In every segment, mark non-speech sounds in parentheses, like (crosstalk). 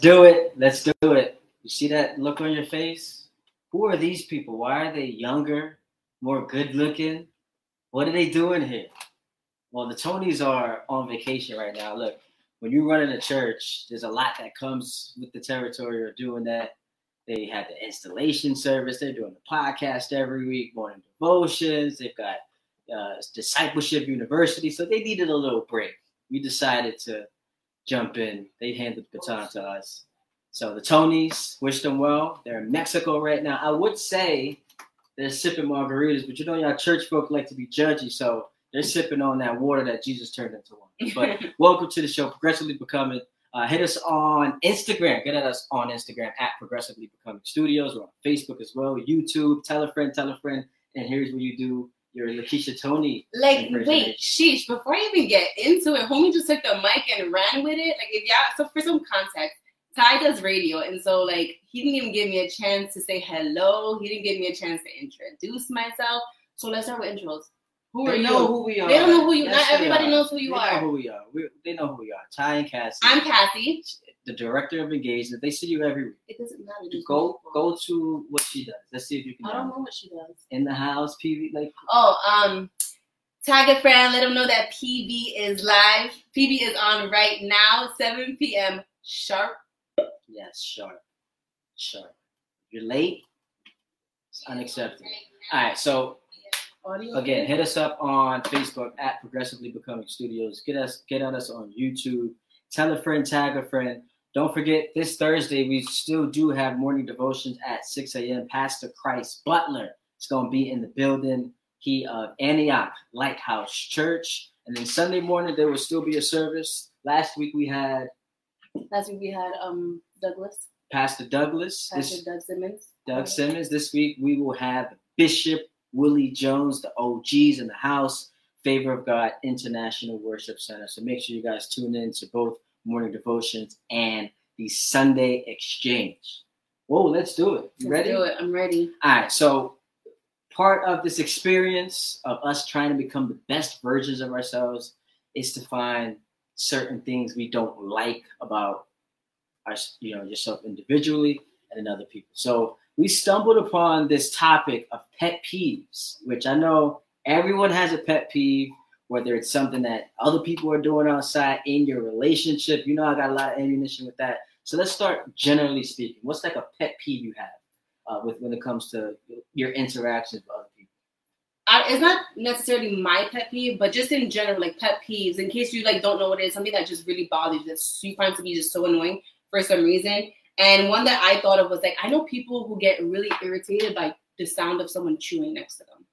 Do it. Let's do it. You see that look on your face? Who are these people? Why are they younger, more good looking? What are they doing here? Well, the Tonys are on vacation right now. Look, when you run in a church, there's a lot that comes with the territory of doing that. They have the installation service. They're doing the podcast every week, morning devotions. They've got uh, discipleship university. So they needed a little break. We decided to jump in. They handed the baton to us. So the Tonys, wish them well. They're in Mexico right now. I would say they're sipping margaritas, but you know, y'all church folk like to be judgy. So they're sipping on that water that Jesus turned into wine. But (laughs) welcome to the show, Progressively Becoming. Uh, hit us on Instagram. Get at us on Instagram at Progressively Becoming Studios. We're on Facebook as well, YouTube. Tell a friend, tell a friend. And here's what you do your Lakeisha Tony. Like, wait, sheesh, before I even get into it, homie just took the mic and ran with it. Like, if y'all, so for some context, Ty does radio, and so like he didn't even give me a chance to say hello. He didn't give me a chance to introduce myself. So let's start with intros. Who they are know you? who we are. They don't know who you. Yes, not everybody knows who you they are. Know who we are. We, they know who we are. Ty and Cassie. I'm Cassie, the director of engagement. They see you every week. It doesn't matter. Go go to what she does. Let's see if you can. I don't know what she does. In the house, PV like. Oh, um, tag a friend. Let them know that PV is live. PV is on right now, 7 p.m. sharp. Yes, sharp, sharp. You're late. It's unacceptable. All right, so. Again, hit us up on Facebook at Progressively Becoming Studios. Get us get on us on YouTube. Tell a friend, tag a friend. Don't forget this Thursday we still do have morning devotions at 6 a.m. Pastor Chris Butler is going to be in the building. He of Antioch Lighthouse Church, and then Sunday morning there will still be a service. Last week we had. Last week we had um Douglas. Pastor Douglas. Pastor this, Doug Simmons. Doug Simmons. This week we will have Bishop Willie Jones, the OGs in the house, Favor of God International Worship Center. So make sure you guys tune in to both morning devotions and the Sunday exchange. Whoa, let's do it. You let's ready? do it. I'm ready. All right. So part of this experience of us trying to become the best versions of ourselves is to find certain things we don't like about our, you know, yourself individually and in other people. So we stumbled upon this topic of pet peeves, which I know everyone has a pet peeve, whether it's something that other people are doing outside in your relationship. You know, I got a lot of ammunition with that. So let's start generally speaking. What's like a pet peeve you have uh, with when it comes to your interactions with other people? I, it's not necessarily my pet peeve, but just in general, like pet peeves. In case you like don't know what it is, something that just really bothers you, that you find to be just so annoying for some reason. And one that I thought of was like, I know people who get really irritated by the sound of someone chewing next to them.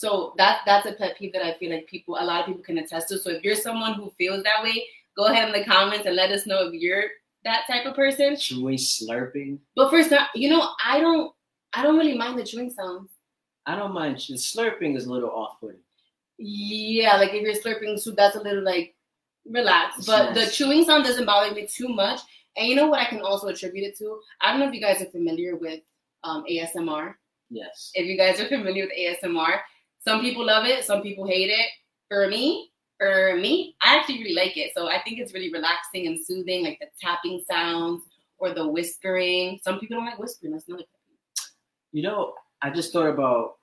So that that's a pet peeve that I feel like people, a lot of people can attest to. So if you're someone who feels that way, go ahead in the comments and let us know if you're that type of person. Chewing, slurping. But first, you know, I don't, I don't really mind the chewing sounds. I don't mind. The slurping is a little off-putting. Yeah, like if you're slurping soup, that's a little like relaxed. But nice. the chewing sound doesn't bother me too much. And you know what I can also attribute it to? I don't know if you guys are familiar with um, ASMR. Yes. If you guys are familiar with ASMR, some people love it, some people hate it. For me, for me, I actually really like it. So I think it's really relaxing and soothing, like the tapping sounds or the whispering. Some people don't like whispering. That's not a You know, I just thought about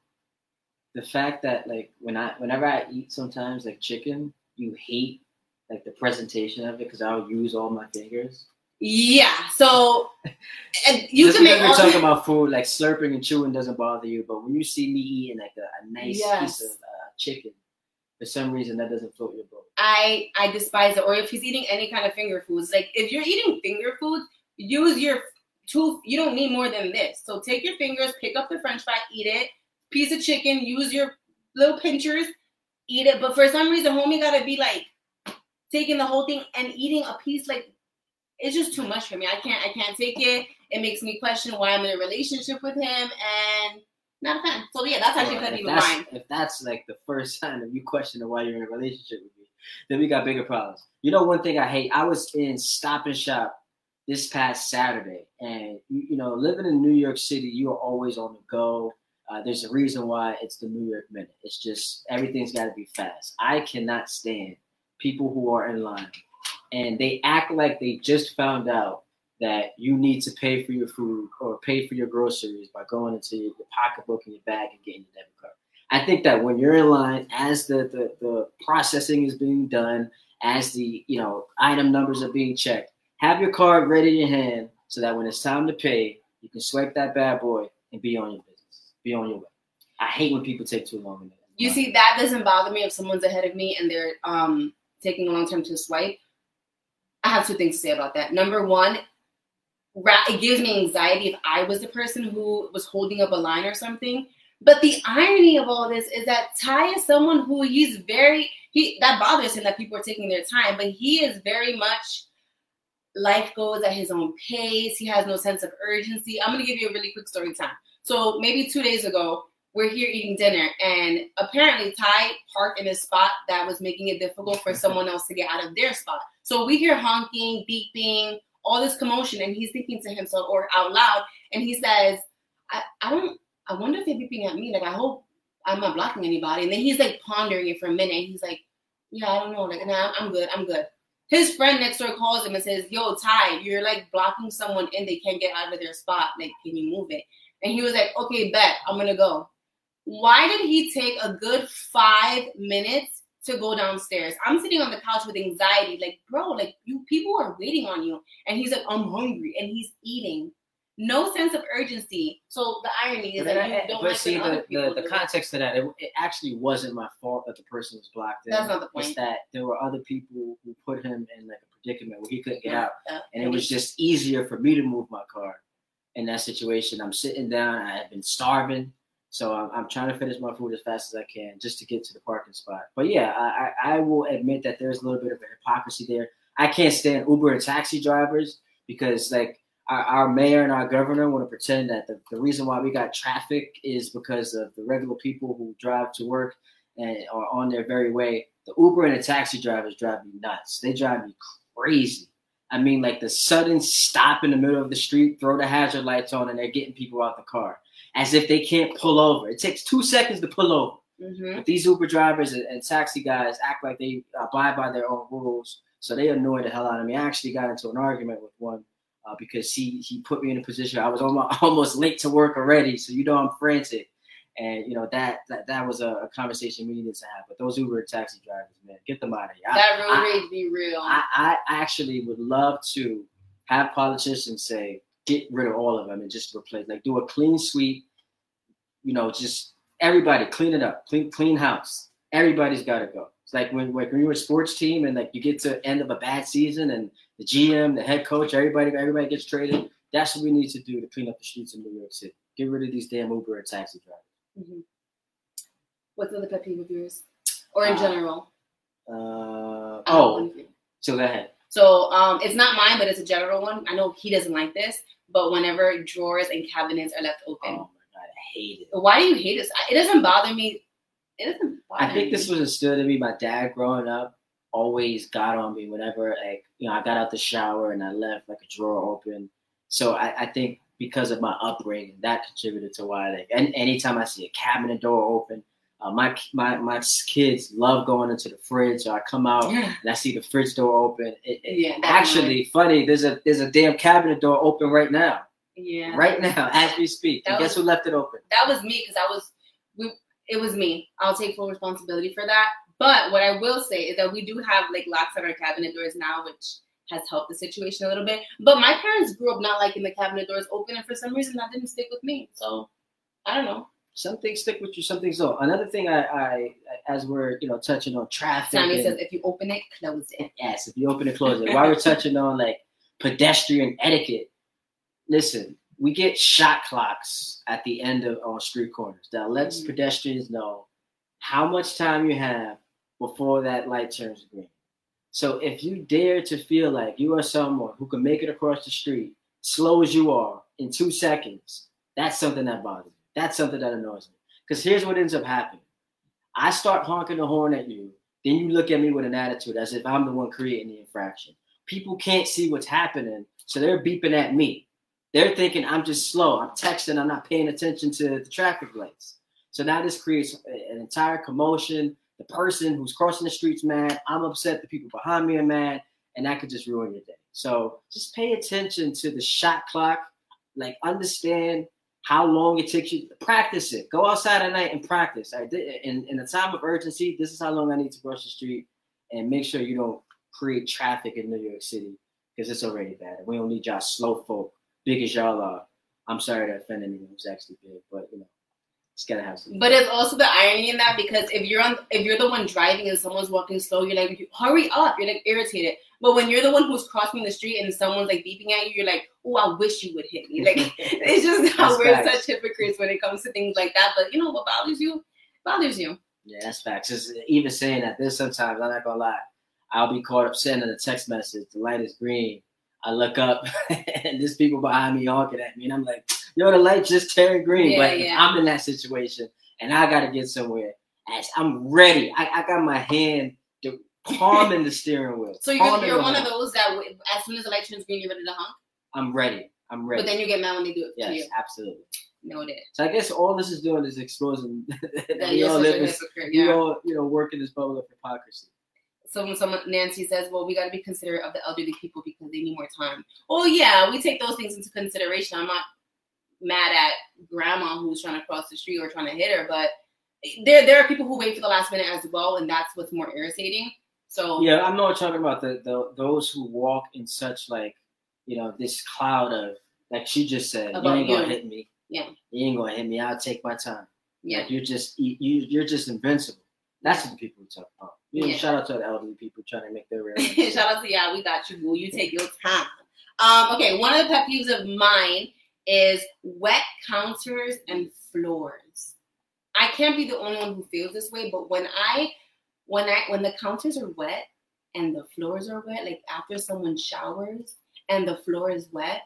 the fact that like when I whenever I eat sometimes like chicken, you hate like the presentation of it because I'll use all my fingers. Yeah. So you Just can make. We're talking about food, like slurping and chewing doesn't bother you, but when you see me eating like a, a nice yes. piece of uh, chicken, for some reason that doesn't float your boat. I I despise it. Or if he's eating any kind of finger foods, like if you're eating finger foods, use your tooth. You don't need more than this. So take your fingers, pick up the French fry, eat it. Piece of chicken, use your little pinchers, eat it. But for some reason, homie gotta be like taking the whole thing and eating a piece like it's just too much for me. I can't I can't take it. It makes me question why I'm in a relationship with him and not a fan. So yeah, that's actually well, even mine. If that's like the first (laughs) sign of you questioning why you're in a relationship with me, then we got bigger problems. You know, one thing I hate. I was in Stop and Shop this past Saturday, and you, you know, living in New York City, you are always on the go. Uh, there's a reason why it's the New York Minute. It's just everything's got to be fast. I cannot stand people who are in line and they act like they just found out that you need to pay for your food or pay for your groceries by going into your pocketbook and your bag and getting your debit card. I think that when you're in line, as the, the, the processing is being done, as the you know item numbers are being checked, have your card ready in your hand so that when it's time to pay, you can swipe that bad boy and be on your business, be on your way. I hate when people take too long. You see, that doesn't bother me if someone's ahead of me and they're um, taking a long time to swipe. I have two things to say about that. Number one, it gives me anxiety if I was the person who was holding up a line or something. But the irony of all this is that Ty is someone who he's very he that bothers him that people are taking their time, but he is very much life goes at his own pace. He has no sense of urgency. I'm gonna give you a really quick story time. So maybe two days ago, we're here eating dinner, and apparently Ty parked in a spot that was making it difficult for someone else to get out of their spot. So we hear honking, beeping, all this commotion, and he's thinking to himself or out loud, and he says, I, I don't I wonder if they're beeping at me. Like I hope I'm not blocking anybody. And then he's like pondering it for a minute. He's like, Yeah, I don't know. Like, nah, I'm good, I'm good. His friend next door calls him and says, Yo, Ty, you're like blocking someone in, they can't get out of their spot. Like, can you move it? And he was like, Okay, bet, I'm gonna go. Why did he take a good five minutes to go downstairs? I'm sitting on the couch with anxiety, like, bro, like you people are waiting on you. And he's like, I'm hungry, and he's eating no sense of urgency. So the irony is but that you don't but see the, the, the context of that, it, it, actually wasn't my fault that the person was blocked in. That's not the point. It's that there were other people who put him in like a predicament where he couldn't get yeah, out, yeah. and it was just easier for me to move my car. In that situation, I'm sitting down. I had been starving. So I'm, I'm, trying to finish my food as fast as I can just to get to the parking spot. But yeah, I, I will admit that there's a little bit of a hypocrisy there. I can't stand Uber and taxi drivers because like our, our mayor and our governor want to pretend that the, the reason why we got traffic is because of the regular people who drive to work and are on their very way. The Uber and the taxi drivers drive me nuts. They drive me crazy. I mean, like the sudden stop in the middle of the street, throw the hazard lights on, and they're getting people out the car as if they can't pull over. It takes two seconds to pull over. Mm-hmm. But these Uber drivers and, and, taxi guys act like they abide by their own rules, so they annoy the hell out of me. I actually got into an argument with one uh, because he he put me in a position I was almost, (laughs) almost late to work already, so you know I'm frantic, and you know that that, that was a, a conversation we needed to have. But those Uber taxi drivers, man, get them out of here. That road rage be real. I, I actually would love to have politicians say get rid of all of them and just replace, like do a clean sweep. You know, just everybody clean it up, clean clean house. Everybody's got to go. It's like when, when you're a sports team and like you get to end of a bad season and the GM, the head coach, everybody, everybody gets traded. That's what we need to do to clean up the streets in New York City. Get rid of these damn Uber and taxi drivers. Mm-hmm. What's the other pet peeve of yours, or in uh, general? Uh, oh, so go ahead. So um, it's not mine, but it's a general one. I know he doesn't like this, but whenever drawers and cabinets are left open, oh my god, I hate it. Why do you hate this? It doesn't bother me. It doesn't. bother I think me. this was instilled in me My dad growing up always got on me whenever like you know I got out the shower and I left like a drawer open. So I, I think because of my upbringing, that contributed to why like and anytime I see a cabinet door open, uh, my my my kids love going into the fridge. I come out yeah. and I see the fridge door open. It, it, yeah, actually, right. funny. There's a there's a damn cabinet door open right now. Yeah. Right now, (laughs) as we speak. And guess who left it open? That was me because I was we. It was me. I'll take full responsibility for that. But what I will say is that we do have like locks on our cabinet doors now, which has helped the situation a little bit. But my parents grew up not liking the cabinet doors open, and for some reason that didn't stick with me. So I don't know. Some things stick with you, some things don't. Another thing I, I as we're you know touching on traffic. Sammy and, says if you open it, close it. Yes, if you open it, close it. While we're touching on like pedestrian etiquette, listen, we get shot clocks at the end of on street corners that lets mm-hmm. pedestrians know how much time you have before that light turns green. So if you dare to feel like you are someone who can make it across the street, slow as you are, in two seconds, that's something that bothers me. That's something that annoys me. Because here's what ends up happening. I start honking the horn at you, then you look at me with an attitude as if I'm the one creating the infraction. People can't see what's happening, so they're beeping at me. They're thinking I'm just slow. I'm texting. I'm not paying attention to the traffic lights. So now this creates an entire commotion, the person who's crossing the streets mad. I'm upset. The people behind me are mad. and that could just ruin your day. So just pay attention to the shot clock. Like understand how long it takes you. Practice it. Go outside at night and practice. I did in in a time of urgency. This is how long I need to brush the street, and make sure you don't create traffic in New York City because it's already bad. We don't need y'all slow folk, big as y'all are. I'm sorry to offend anyone who's actually big, but you know, it's gotta have some. But it's also the irony in that because if you're on, if you're the one driving and someone's walking slow, you're like, hurry up! You're like irritated. But when you're the one who's crossing the street and someone's like beeping at you, you're like, oh, I wish you would hit me. (laughs) Like it's just how That's we're facts. such hypocrites when it comes to things like that. But you know what bothers you? Bothers you. Yeah, that's facts. Even saying that, there's sometimes I'm not gonna lie, I'll be caught up sending a text message. The light is green. I look up (laughs) and there's people behind me honking at me, and I'm like, "Yo, the light just turned green." Yeah, but yeah. I'm in that situation and I gotta get somewhere. I'm ready. I, I got my hand palm in the steering wheel. So you're, you're one of those that as soon as the light turns green, you're ready to honk. I'm ready. I'm ready. But then you get mad when they do it to yes, you. absolutely. Noted. So I guess all this is doing is exposing (laughs) that That we all live in, hypocrite. we all you know work in this bubble of hypocrisy. So when someone Nancy says, "Well, we got to be considerate of the elderly people because they need more time." Well, yeah, we take those things into consideration. I'm not mad at grandma who's trying to cross the street or trying to hit her, but there there are people who wait for the last minute as well, and that's what's more irritating. So Yeah, I'm not talking about the, the those who walk in such like, you know, this cloud of like she just said, you About ain't gonna you. hit me. Yeah. You ain't gonna hit me. I'll take my time. yeah, Like, you're just you you- you're just invincible. That's what the people we talk about. You know, Yeah. shout out to the elderly people trying to make their (laughs) real. Shout out to yeah, we got you, boo. You take your time. Um, okay, one of the pet peeves of mine is wet counters and floors. I can't be the only one who feels this way, but when I when I when the counters are wet and the floors are wet, like after someone showers and the floor is wet,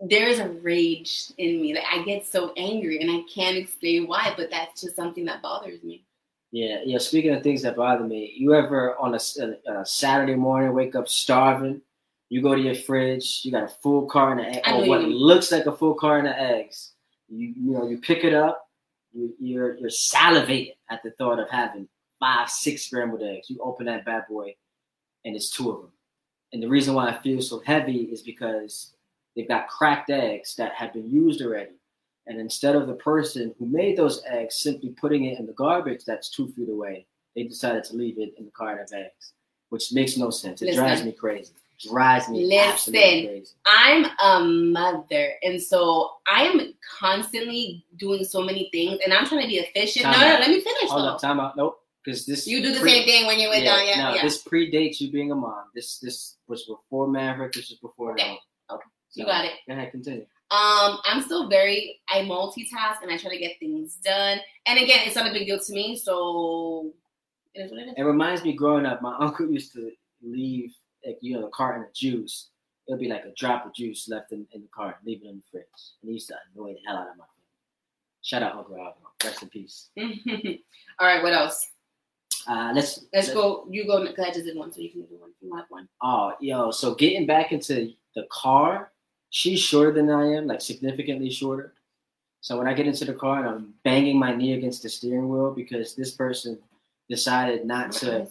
there is a rage in me. Like I get so angry and I can't explain why, but that's just something that bothers me. Yeah, yeah. Speaking of things that bother me, you ever on a Saturday morning wake up starving? You go to your fridge, you got a full carton of eggs, or what looks like a full carton of eggs. You you know you pick it up, you, you're you're salivating at the thought of having five, six scrambled eggs. You open that bad boy, and it's two of them. And the reason why I feel so heavy is because they've got cracked eggs that have been used already. And instead of the person who made those eggs simply putting it in the garbage that's two feet away, they decided to leave it in the carton of eggs, which makes no sense. It Listen. drives me crazy. Drives me Listen. absolutely crazy. I'm a mother, and so I am constantly doing so many things, and I'm trying to be efficient. Time no, no, let me finish Hold though. up, time out. Nope, because this You do the pre- same thing when you're with Yeah, yeah, yeah, no, yeah. this predates you being a mom. This this was before Maverick. This was before. Okay. Noah. Okay. So, You got it. Go ahead, continue. Um, I'm still very I multitask and I try to get things done. And again, it's not a big deal to me, so it is what it is. It reminds me growing up. My (laughs) uncle used to leave like you know the carton of juice. It'll be like a drop of juice left in, in the carton, leave it in the fridge. And he used to annoy the hell out of my family. Shout out Uncle Alvin. Rest in peace. (laughs) All right, what else? Uh, let's Let's go. You go because I just did one, so you can do one. if You want one. Oh, yo, so getting back into the car, she's shorter than I am, like significantly shorter. So when I get into the car and I'm banging my knee against the steering wheel because this person decided not to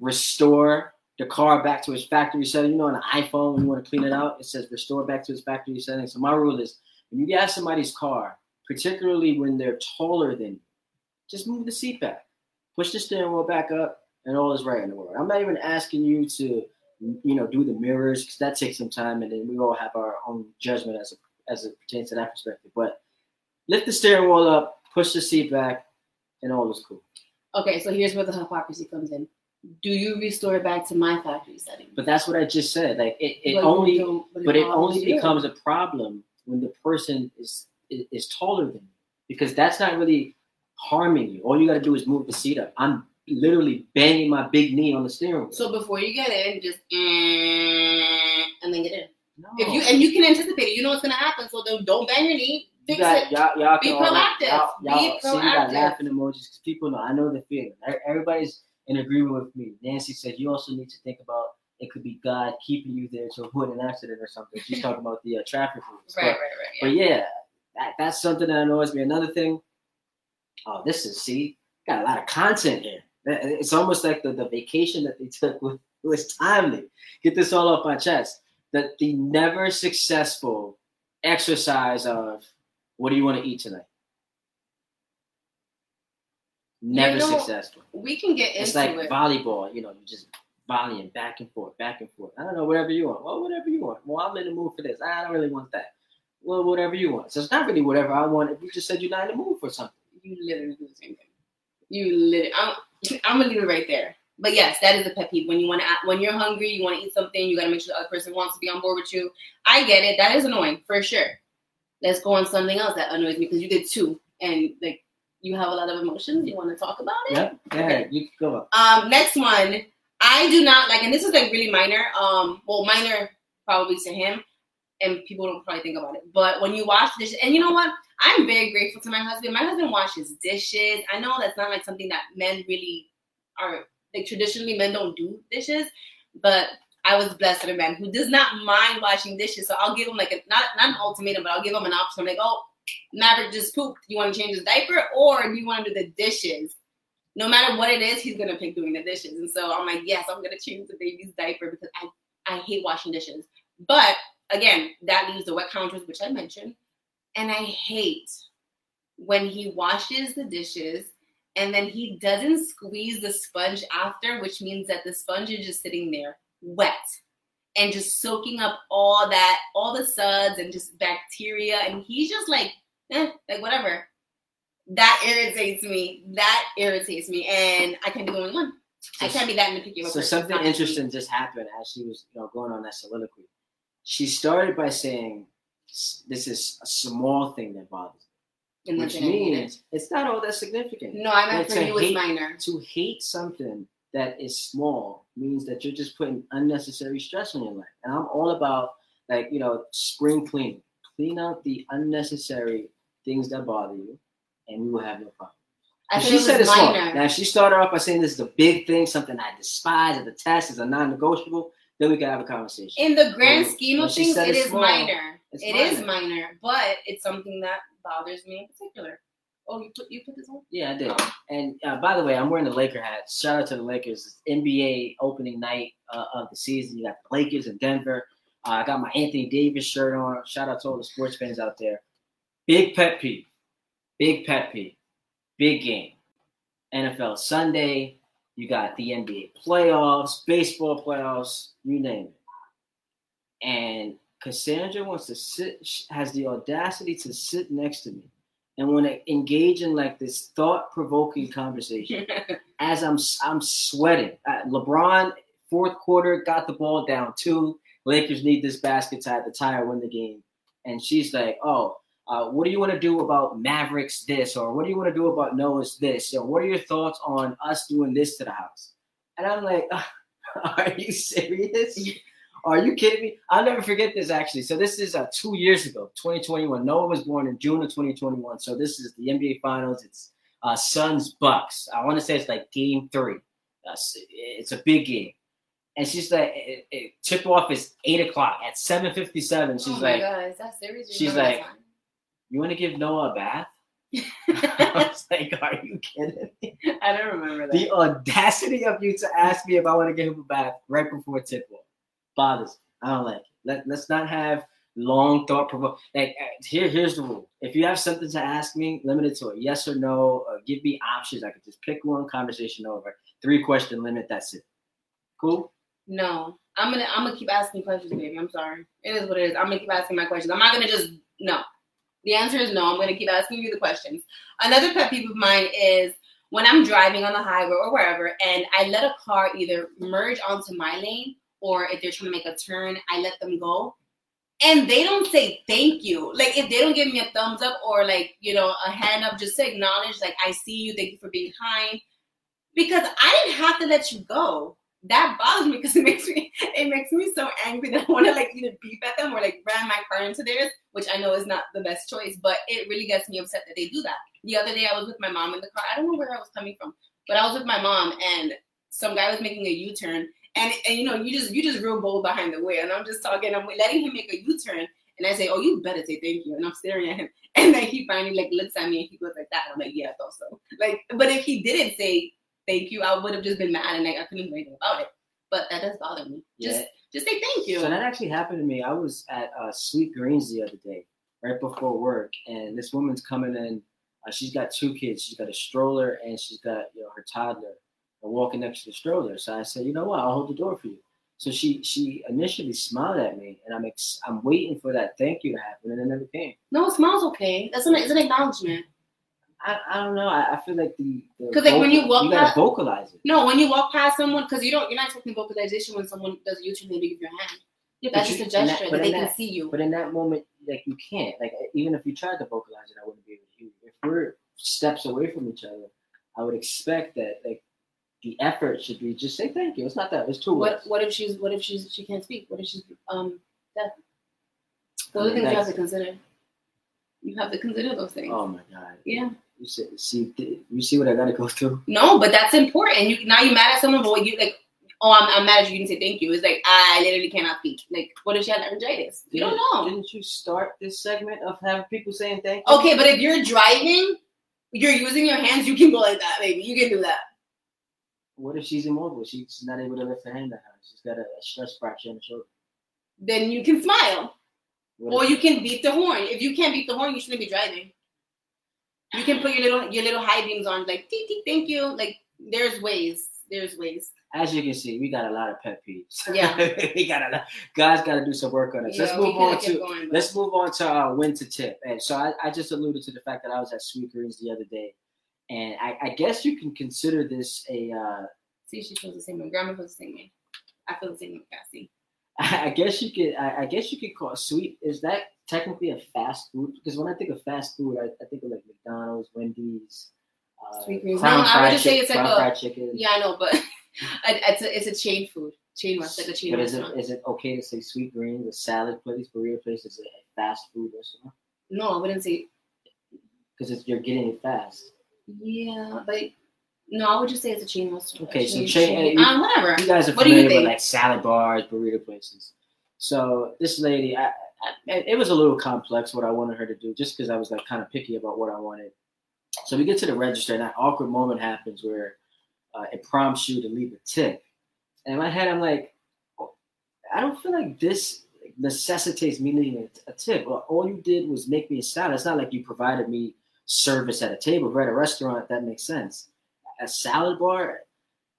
restore the car back to its factory setting. You know, on an iPhone, when you want to clean it out, it says restore back to its factory setting. So my rule is when you get somebody's car, particularly when they're taller than you, just move the seat back, push the steering wheel back up, and all is right in the world. I'm not even asking you to, you know, do the mirrors because that takes some time, and then we all have our own judgment as a, as it pertains to that perspective. But lift the steering wheel up, push the seat back, and all is cool. Okay, so here's where the hypocrisy comes in. Do you restore it back to my factory setting? But that's what I just said. Like it, it But only but it only becomes a problem when the person is is, is taller than you because that's not really harming you. All you got to do is move the seat up. I'm literally banging my big knee on the steering wheel. So before you get in, just eh, and then get in. no. If you and you can anticipate it, you know what's gonna happen. So then don't bang your knee. You Fix got, it. y'all, y'all Be proactive. Y'all, Be y'all, See, you got laughing emojis because people know. I know the feeling. Everybody's in agreement with me. Nancy said you also need to think about it could be God keeping you there to avoid an accident or something. She's talking about the uh, traffic rules. Right, But- right, right. Yeah. But yeah, that, that's something that annoys me. Another thing, oh, this is see, got a lot of content here. Uh, uh, it's almost like the, the vacation that they (laughs) took It was timely. Get this all off my chest. That the never successful exercise of what do you want to eat tonight? Never know, successful. We can get into It's like it. volleyball, you know, you just volleying back and forth, back and forth. I don't know, whatever you want. Well, whatever you want. Well, I'm in the mood for this. I don't really want that. Well, whatever you want. So it's not really whatever I want. If you just said you're not in the mood for something. You literally do the same thing. You literally, I'm, (laughs) I'm gonna leave it right there. But yes, that is a pet peeve. When you want to, when you're hungry, you want to eat something, you gotta make sure the other person wants to be on board with you. I get it. That is annoying for sure. Let's go on something else that annoys me because you did two, and like you have a lot of emotions. You want to talk about it? Yep. Go ahead. You can go up. Um, next one, I do not like, and this is like really minor. Um, well, minor probably to him, and people don't probably think about it. But when you wash dishes, and you know what, I'm very grateful to my husband. My husband washes dishes. I know that's not like something that men really are like traditionally men don't do dishes, but I was blessed with a man who does not mind washing dishes. So I'll give him like a not not an ultimatum, but I'll give him an option. I'm like, oh, Maverick just pooped. You want to change his diaper or do you want to do the dishes? No matter what it is, he's gonna pick doing the dishes. And so I'm like, yes, I'm gonna change the baby's diaper because I I hate washing dishes. But again, that leaves the wet counters, which I mentioned, and I hate when he washes the dishes and then he doesn't squeeze the sponge after, which means that the sponge is just sitting there wet and just soaking up all that, all the suds and just bacteria. And he's just like, eh, like whatever. That irritates me. That irritates me. And I can't do only one. I can't be that nitpicky. of a So person. something interesting just happened as she was, you know, going on that soliloquy. She started by saying, "This is a small thing that bothers," me. And me," which I means it's not all that significant. No, I meant for you it's minor. To hate something that is small means that you're just putting unnecessary stress on your life. And I'm all about like you know spring cleaning. Clean out the unnecessary things that bother you, and you will have no problem. I she it said was it's small. minor. Now, she started off by saying this is a big thing, something I despise, or the test is a non-negotiable, then we can have a conversation. In the grand scheme of things, it's small, minor. It's It is minor. minor, but it's something that bothers me in particular. Oh, you put you put this on? Yeah, I did. And uh, by the way, I'm wearing the Laker hat. Shout out to the Lakers. It's NBA opening night uh, of the season. You got the Lakers in Denver. Uh, I got my Anthony Davis shirt on. Shout out to all the sports fans out there. Big pet peeve. Big pet peeve. Big game. NFL Sunday. You got the NBA playoffs, baseball playoffs, you name it. And Cassandra wants to sit, has the audacity to sit next to me and want to engage in like this thought-provoking conversation (laughs) as I'm I'm sweating. Uh, LeBron fourth quarter got the ball down two. Lakers need this basket tie the tie or win the game, and she's like, "Oh, uh, what do you want to do about Mavericks this, or what do you want to do about Noah's this, or what are your thoughts on us doing this to the house?" And I'm like, (laughs) "Are you serious?" (laughs) Are you kidding me? I'll never forget this actually. So this is uh, two years ago, 2021. Noah was born in June of 2021. So this is the NBA Finals. It's uh, Suns Bucks. I want to say it's like Game Three. Uh, it's a big game. And she's like, it, it, tip off is eight o'clock at 7:57. She's oh my like, god, is that serious? You she's like, you want to give Noah a bath? (laughs) I was like, are you kidding me? (laughs) I don't remember that. The audacity of you to ask me if I want to give him a bath right before tip off bothers. me. I don't like it. Let, let's not have long thought provoking. Like uh, here, here's the rule. If you have something to ask me, limit it to a yes or no. Or give me options. I could just pick one. Conversation over. Three question limit. That's it. Cool. No, I'm gonna I'm gonna keep asking questions, baby. I'm sorry. It is what it is. I'm gonna keep asking my questions. I'm not gonna just no. The answer is no. I'm gonna keep asking you the questions. Another pet peeve of mine is when I'm driving on the highway or wherever, and I let a car either merge onto my lane or if they're trying to make a turn, I let them go. And they don't say thank you. Like if they don't give me a thumbs up or like, you know, a hand up just to acknowledge, like I see you, thank you for being kind. Because I didn't have to let you go that bothers me because it makes me it makes me so angry that I want to like either beep at them or like ram my car into theirs, which I know is not the best choice, but it really gets me upset that they do that. The other day I was with my mom in the car. I don't know where I was coming from, but I was with my mom and some guy was making a U-turn and and you know you just you just real bold behind the wheel and I'm just talking I'm letting him make a U-turn and I say oh you better say thank you and I'm staring at him (laughs) and then he finally like looks at me and he goes like that and I'm like yeah I thought so like but if he didn't say thank you I would have just been mad and like I couldn't do anything about it but that does bother me. Yeah. Just just say thank you. So that actually happened to me. I was at uh, Sweetgreens the other day, right before work, and this woman's coming in. Uh, she's got two kids. She's got a stroller and she's got you know her toddler and walking next to the stroller. So I said, you know what? I'll hold the door for you. So she she initially smiled at me, and I'm ex- I'm waiting for that thank you to happen, and it never came. no, it smells okay. That's an, it's an acknowledgement. I, I don't know. I, I feel like the because like, when you walk you gotta past- vocalize it. No, when you walk past someone, because you don't, you're not expecting vocalization when someone does a YouTube and you give your hand. Yeah, That's just a in that- gesture that they can that- see you. But in that moment, like you can't. Like even if you tried to vocalize it, I wouldn't be able to hear you. If we're steps away from each other, I would expect that like the effort should be just say thank you. It's not that. It's two What words. what if she's what if she's she can't speak? What if she's um deaf? Those are mean, things you have to consider. You have to consider those things. Oh my god. Yeah. You see, see, you see what I got to go through. No, but that's important. You now you're mad at someone, but you like? Oh, I'm, I'm mad at you. You didn't say thank you. It's like I literally cannot speak. Like, what if she had laryngitis? You don't know. Didn't you start this segment of having people saying thank you? Okay, but if you're driving, you're using your hands. You can go like that, baby. You can do that. What if she's immobile? She's not able to lift her hand that high. She's got a, a stress fracture in the shoulder. Then you can smile, What or if- you can beat the horn. If you can't beat the horn, you shouldn't be driving. You can put your little your little high beams on, like tee tee, thank you. Like there's ways. There's ways. As you can see, we got a lot of pet peeves. (laughs) Yeah. we got a lot. Guys got to do some work on it. Let's move on to going, but- let's move on to uh, when to tip. And so I, I just alluded to the fact that I was at Sweetgreens the other day, and I, I guess you can consider this a. Uh, See, she feels the same way. Grandma feels the same way. I feel the same way, Cassie. I guess you could. I, I guess you could call sweet. Is that technically a fast food? Because when I think of fast food, I, I think of like McDonald's, Wendy's, uh, Sweetgreens. No, I would just say it's like a- fried chicken. Yeah, I know, but (laughs) it's a, it's a chain food. Chain restaurant, like a chain But is it restaurant. is it okay to say Sweetgreens, a salad place, burrito place, is it a fast food restaurant? No, I wouldn't say. Because you're getting it fast. Yeah, but no, I would just say it's a chain restaurant. Okay, so Chain- chain- you- um, whatever. You guys are What do you familiar with like salad bars, burrito places. So this lady, I, I, it was a little complex what I wanted her to do, just because I was like kind of picky about what I wanted. So we get to the register, and that awkward moment happens where uh, it prompts you to leave a tip. And in my head, I'm like, oh, I don't feel like this necessitates me leaving a, tip. Well, all you did was make me a salad. It's not like you provided me service at a table. We're at a restaurant, that makes sense. A salad bar,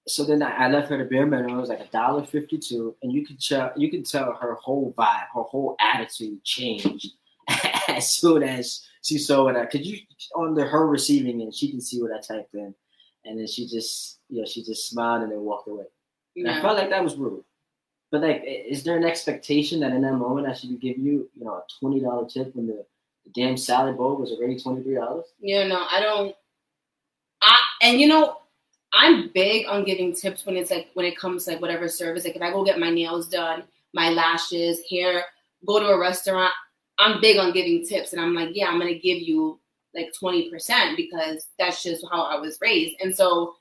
so then I, I left her the bare minimum. It was like a dollar fifty-two, and you could tell you could tell her whole vibe, her whole attitude changed (laughs) as soon as she saw what I. Could you on the her receiving end, she can see what I typed in, and then she just you know she just smiled and then walked away. And I felt like that was rude. But like, is there an expectation that in that moment I should give you you know a twenty dollar tip when the, the damn salad bowl was already twenty three dollars? Yeah, no, I don't. And you know, I'm big on giving tips when it's like when it comes to like whatever service. Like if I go get my nails done, my lashes, hair, go to a restaurant, I'm big on giving tips, and I'm like, yeah, I'm gonna give you like twenty percent because that's just how I was raised, and so.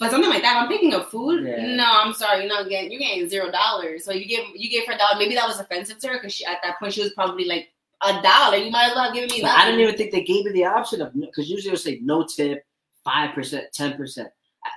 But something like that, I'm picking up food. Yeah. No, I'm sorry, you're not getting. You're getting zero dollars. So you give you gave her a dollar. Maybe that was offensive to her because she at that point she was probably like a dollar. You might as well give me. I didn't even think they gave me the option of because usually they'll say no tip, five percent, ten percent.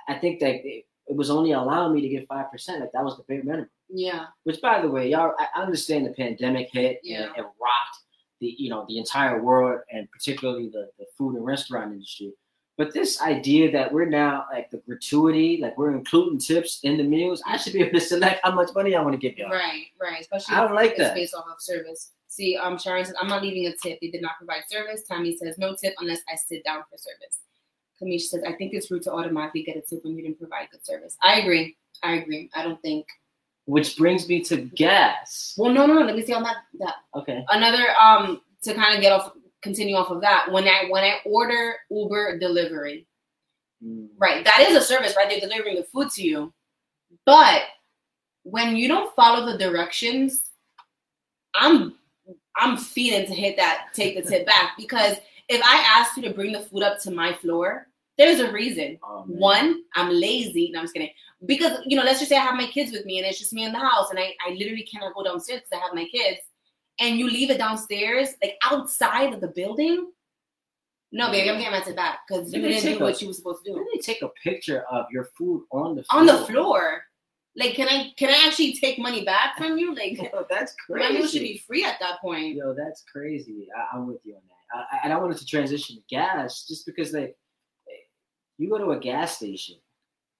I think that it, it was only allowing me to get five percent. Like that was the bare minimum. Yeah. Which, by the way, y'all, I understand the pandemic hit Yeah. and rocked the you know the entire world and particularly the, the food and restaurant industry. But this idea that we're now like the gratuity, like we're including tips in the meals, I should be able to select how much money I want to give y'all. Right, right. Especially I don't like that. based off of service. See, um, Sharon says, I'm not leaving a tip. They did not provide service. Tommy says, no tip unless I sit down for service. Kamish says, I think it's rude to automatically get a tip when you didn't provide good service. I agree. I agree. I don't think. Which brings me to gas. Well, no, no, no. Let me see on that. That Okay. another um to kind of get off, continue off of that. When I when I order Uber delivery, Mm. Right. That is a service, right? They're delivering the food to you. But when you don't follow the directions, I'm I'm feeling to hit that, take the tip back. Because if I asked you to bring the food up to my floor, there's a reason. Oh. One, I'm lazy. No, I'm just kidding. Because, you know, let's just say I have my kids with me and it's just me in the house and I, I literally cannot go downstairs because I have my kids. And you leave it downstairs, like outside of the building. No, baby, I'm getting my tip back because you didn't do a- what you were supposed to do me take a picture of your food on the floor. on the floor. Like, can I can I actually take money back from you? Like, (laughs) Yo, that's (laughs) my meal should be free at that point. Yo, that's crazy. I, I'm with you on that. I, I, and I wanted to transition to gas just because, like, you go to a gas station,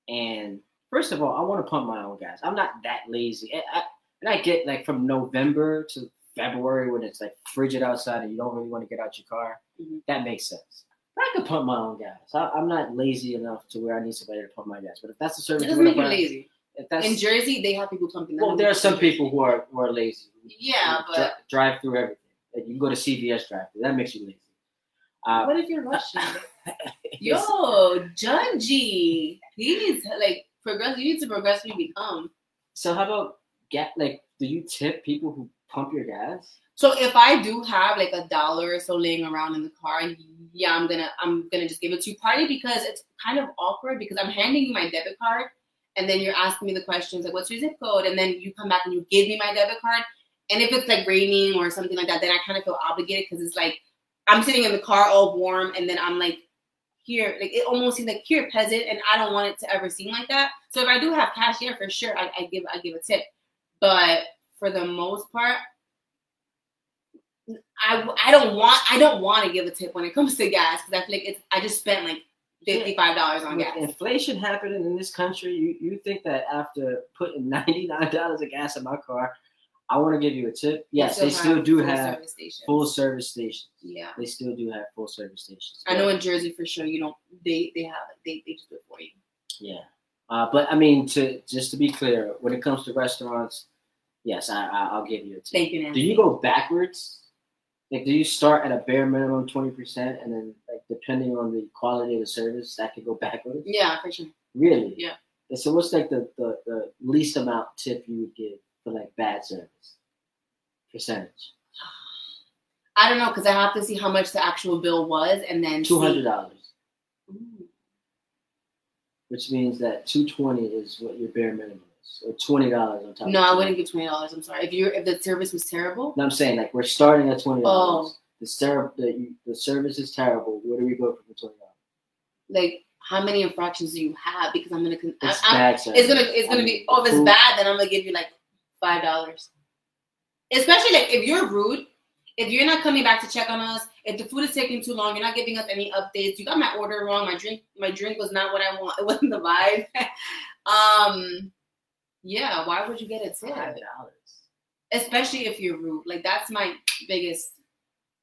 and first of all, I want to pump my own gas. I'm not that lazy. And I, and I get like from November to February when it's like frigid outside and you don't really want to get out your car. Mhm. That makes sense. But I can pump my own gas. I, I'm not lazy enough to where I need somebody to pump my gas. But if that's the service, It doesn't make you lazy. If that's In Jersey, they have people pumping. well, there are some people who are who are lazy. Yeah, but drive through everything. Like you can go to CVS drive through. That makes you lazy. Uh, what if you're Russian? (laughs) Yo, judgy. He needs like progress. You need to progressively become. So how about get like? Do you tip people who pump your gas? So if I do have like a dollar or so laying around in the car, yeah, I'm gonna I'm gonna just give it to you. Partly because it's kind of awkward because I'm handing you my debit card, and then you're asking me the questions like, "What's your zip code?" And then you come back and you give me my debit card. And if it's like raining or something like that, then I kind of feel obligated because it's like I'm sitting in the car all warm, and then I'm like, here, like it almost seems like here, peasant, and I don't want it to ever seem like that. So if I do have cash here, for sure, I, I give I give a tip. But for the most part, I, I don't want I don't want to give a tip when it (laughs) comes to gas because I feel like it's I just spent like fifty five dollars on With gas. inflation happening in this country, you, you think that after putting ninety nine dollars of gas in my car, I want to give you a tip? Yes, they still do full have service full service stations. Yeah, They still do have full service stations. I know in Jersey for sure. You don't they they have it. They they just do it for you. Yeah, uh, but I mean, to just to be clear, when it comes to restaurants, yes, I, I I'll give you a tip. Thank you, Do you go backwards? Like, do you start at a bare minimum twenty percent, and then like depending on the quality of the service, that could go backwards? Yeah, for sure. Really? Yeah. So what's like the, the, the least amount tip you would give for like bad service? Percentage. I don't know because I have to see how much the actual bill was and then two hundred dollars. Which means that two twenty is what your bare minimum is, or twenty dollars on top. No, I wouldn't give twenty dollars. I'm sorry. If you if the service was terrible, No, I'm saying like we're starting at twenty dollars. Oh. The ser- the the service is terrible. Where do we go from twenty dollars? like how many infractions do you have? Because I'm gonna con- It's I'm- bad service. it's gonna it's gonna I be mean, oh if it's food- bad then I'm gonna give you like five dollars. Especially like if you're rude, if you're not coming back to check on us, if the food is taking too long, you're not giving us any updates. You got my order wrong. My drink my drink was not what I want. (laughs) It wasn't the vibe. um, yeah. Why would you get a tip? Five dollars. Especially if you're rude. Like that's my biggest.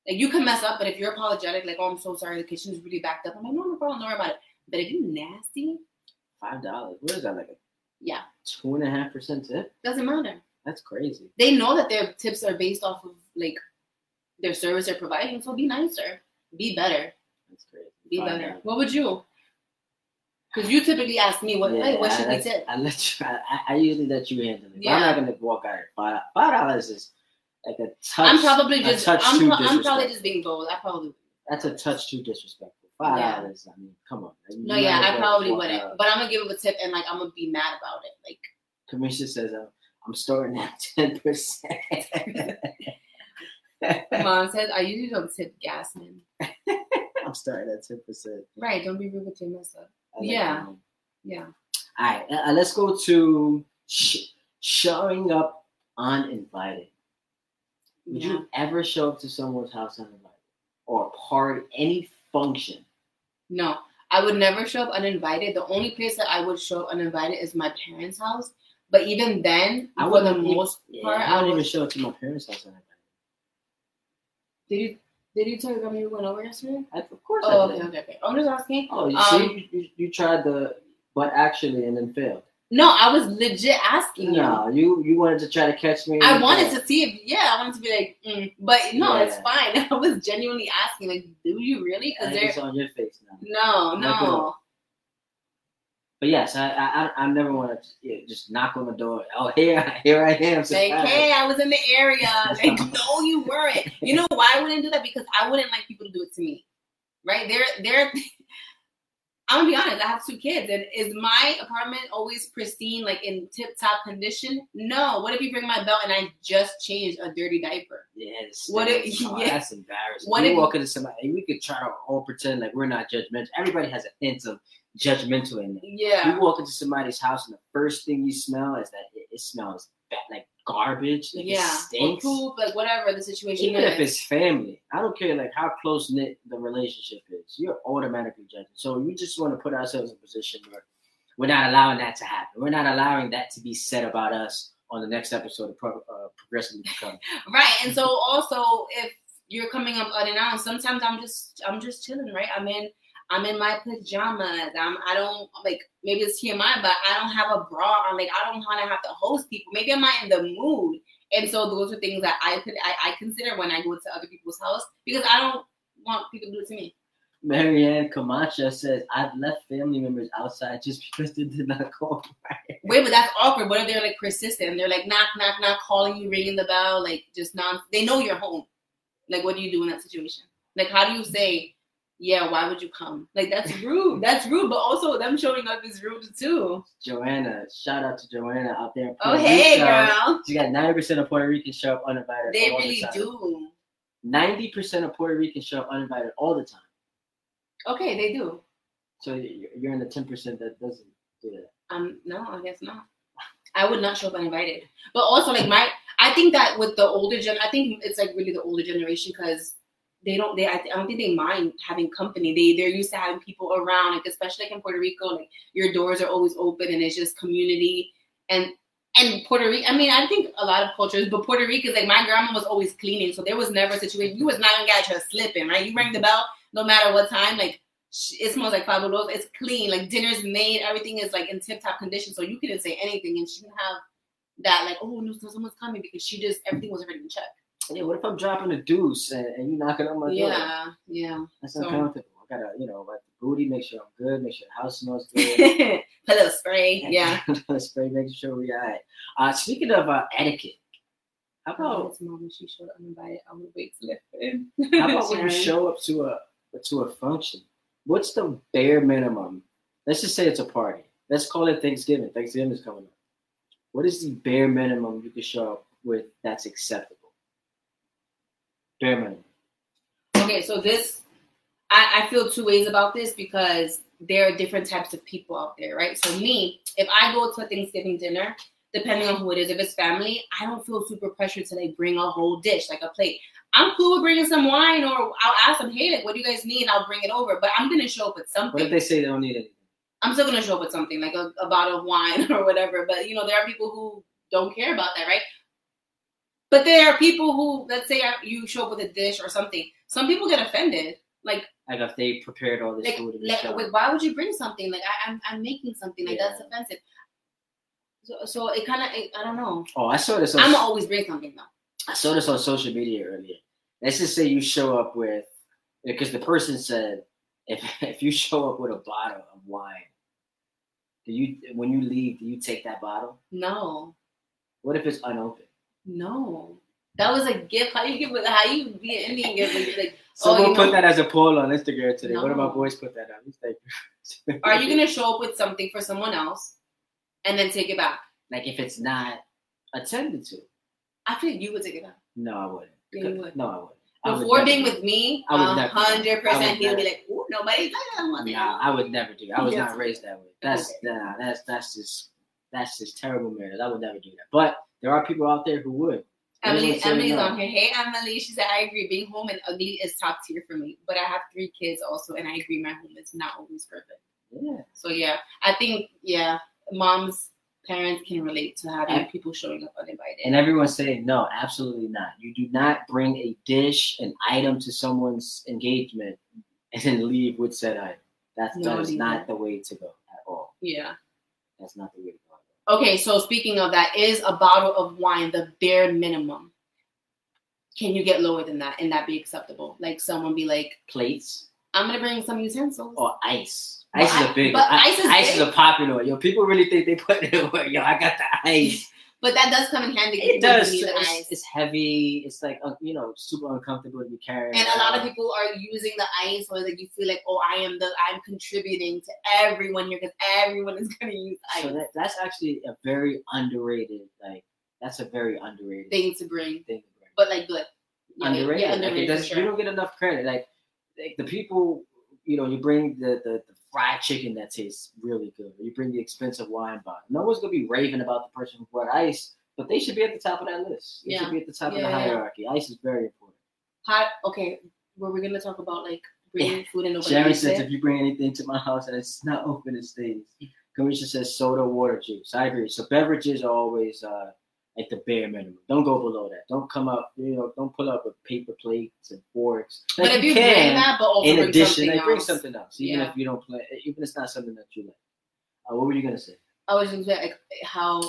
Like you can mess up, but if you're apologetic, like oh I'm so sorry, the kitchen is really backed up. I'm like no, no problem, don't worry about it. But if you nasty, Five dollars. What is that like a yeah, two and a half percent tip? doesn't matter. That's crazy. they know that their tips are based off of like their service they're providing. So be nicer, be better, That's crazy. be better. What would you? Because you typically ask me what Yeah, hey, what I, should we let- tip? I let you. I, I usually let you handle it. Yeah. I'm not gonna walk out five. Five dollars is like a touch. I'm probably just I'm, pro- I'm probably just being bold. I probably That's a touch too disrespectful. Five Yeah. dollars. I mean, come on. You no yeah I probably wouldn't. out. But I'm gonna give him a tip and like I'm gonna be mad about it. Like Commissioner says uh, I'm starting at (laughs) ten percent. mom says, I usually don't tip gas men. (laughs) I'm starting at ten percent. Right? Don't be rude with your mess up. Yeah. Yeah. All right. Uh, let's go to sh- showing up uninvited. Would Yeah. you ever show up to someone's house uninvited or party, any function? No, I would never show up uninvited. The only place that I would show up uninvited is my parents' house. But even then, I for the most Yeah, part, I I wouldn't would. even show it to my parents' house. Did you did you tell your grandma you went over yesterday? I, of course Oh, I okay, did. okay, okay. I'm just asking. Oh, you Um, see, you, you, you tried the, but actually, and then failed. No, I was legit asking you. No, you you wanted to try to catch me. I wanted to see if, yeah, I wanted to be like, mm. but no, Yeah. it's fine. (laughs) I was genuinely asking, like, do you really? Because they're on your face now. no, no. But yes, I I, I never want to yeah, just knock on the door. Oh, here (laughs) here I am. Like, hey, I was in the area. (laughs) Like, no, you weren't. You know why I wouldn't do that? Because I wouldn't like people to do it to me. Right? They're they're (laughs) I'm gonna be honest, I have two kids, and is my apartment always pristine, like in tip top condition? No. What if you ring my bell and I just changed a dirty diaper? Yes. What if- Oh, yeah. That's embarrassing. What we if- walk into somebody, we could try to all pretend like we're not judgmental. Everybody has a hint of judgmental in there. Yeah. You walk into somebody's house and the first thing you smell is that it, it smells bad, like garbage. Like yeah. It Or stinks. poop, like whatever the situation Even is. if it's family, I don't care like how close knit the relationship is. You're automatically judging. So we just want to put ourselves in a position where we're not allowing that to happen. We're not allowing that to be said about us on the next episode of Pro- uh, Progressively Becoming. (laughs) Right. And so also if you're coming up unannounced, sometimes I'm just I'm just chilling, right? I'm in I'm in my pajamas. I'm I don't like maybe it's TMI, but I don't have a bra on. Like I don't wanna have to host people. Maybe I'm not in the mood. And so those are things that I could I, I consider when I go to other people's house because I don't want people to do it to me. Marianne Camacho says, I've left family members outside just because they did not call (laughs) right. Wait, but that's awkward. What if they're like persistent? They're like knock, knock, knock, calling you, ringing the bell, like just non. They know you're home. Like, what do you do in that situation? Like, how do you say, yeah, why would you come? Like, that's rude. That's rude. But also, them showing up is rude too. Joanna, shout out to Joanna out there. in Oh, hey, Rico. girl. She got 90% of Puerto Ricans show up uninvited. They all the really time. do. 90% of Puerto Ricans show up uninvited all the time. Okay, they do. So you- you're in the 10% that doesn't do that. Um, no, I guess not. I would not show up uninvited. But also, like my, I think that with the older gen, I think it's like really the older generation because they don't, they, I, don't think they mind having company. They, they're used to having people around, like especially like in Puerto Rico, like your doors are always open and it's just community and. And Puerto Rico, I mean, I think a lot of cultures, but Puerto Rico is like my grandma was always cleaning, so there was never a situation. You was not gonna get her slipping, right? You ring the bell, no matter what time, like it smells like fabuloso. It's clean, like dinner's made, everything is like in tip top condition, so you couldn't say anything, and she didn't have that like, oh no, someone's coming because she just everything was already in check. Yeah, what if I'm dropping a deuce and, and you knocking on my door? Yeah, yeah. That's So- uncomfortable. I gotta, you know, wipe the booty, make sure I'm good, make sure the house smells (laughs) good. Put a little spray. (laughs) Yeah. Spray, making sure we all right. Uh, speaking of uh, etiquette, how about Oh, mom when she showed up uninvited, I would wait her in. How about when you (laughs) show up to a to a function? What's the bare minimum? Let's just say it's a party. Let's call it Thanksgiving. Thanksgiving is coming up. What is the bare minimum you can show up with that's acceptable? Bare minimum. Okay, so this, I, I feel two ways about this because there are different types of people out there, right? So me, if I go to a Thanksgiving dinner, depending on who it is, if it's family, I don't feel super pressured to like bring a whole dish, like a plate. I'm cool with bringing some wine, or I'll ask them, hey, like, what do you guys need? I'll bring it over. But I'm gonna show up with something. What if they say they don't need anything? I'm still gonna show up with something, like a, a bottle of wine (laughs) or whatever. But you know, there are people who don't care about that, right? But there are people who, let's say, you show up with a dish or something. Some people get offended, like. Like if they prepared all this like, food like wait, why would you bring something like I, I'm I'm making something like that's offensive. So so it kind of I don't know. Oh, I saw this. On, I'm always bring something though. I saw this on social media earlier. Let's just say you show up with, eh, because the person said, if (laughs) if you show up with a bottle of wine, do you when you leave, do you take that bottle? No, What if it's unopened? No, that was a gift. How you give it? How you be an Indian gift? Like, like Someone oh, you put know, that as a poll on Instagram today. One of my boys put that up. He's like, (laughs) are you gonna show up with something for someone else and then take it back? like if it's not attended to? I feel you would take it back. No, I wouldn't. Yeah, you would. No, I wouldn't. I would Before being with me, I would never- hundred I would percent, he'll be like, "Ooh, nobody, I don't want it. that." Nah, I would never do. that. I was Yes. not raised that way. That's Okay. nah, that's that's just that's just terrible manners. I would never do that. But there are people out there who would. Emily, Emily's no. on here. Hey, Emily. She said, I agree. Being home and ugly is top tier for me. But I have three kids also, and I agree my home is not always perfect. Yeah. So, yeah, I think, yeah, moms, parents can relate to having And- people showing up uninvited. And everyone's saying no, absolutely not. You do not bring a dish, an item to someone's engagement and then leave with said item. That's No, that is not the way to go at all. yeah. That's not the way to go. Okay, so speaking of that, is a bottle of wine the bare minimum? Can you get lower than that and that be acceptable? Like someone be like, Plates I'm gonna bring some utensils. or ice. Ice is I- a big. but I- ice is ice is a popular. Yo, people really think they put it (laughs) away. Yo, I got the ice. But that does come in handy. It does. you need the It's, it's heavy. It's like uh, you know, super uncomfortable to be carrying. And a lot of people are using the ice, or like you feel like, oh, I am the, I'm contributing to everyone here because everyone is (laughs) gonna use ice. So that, that's actually a very underrated. Like that's a very underrated thing to bring, thing to bring. but like good. Yeah, underrated. Yeah, Like, it underrated does- for You don't get enough credit. Like, like the people, you know, you bring the, the the fried chicken that tastes really good, or you bring the expensive wine bottle. No one's gonna be raving about the person who brought ice, but they should be at the top of that list. They Yeah. should be at the top Yeah, of the yeah. hierarchy. Ice is very important. Hot. Okay, were we gonna talk about like bringing food and nobody Sharon eats says it? if you bring anything to my house and it's not open, it stays. Kamisha says soda, water, juice. I agree. So beverages are always uh, at the bare minimum. Don't go below that. Don't come up, you know, don't pull up with paper plates and forks. But if you bring that, but also in bring addition, something like bring else. something else, even Yeah. if you don't play, even if it's not something that you like. Uh, what were you gonna say? I was just like how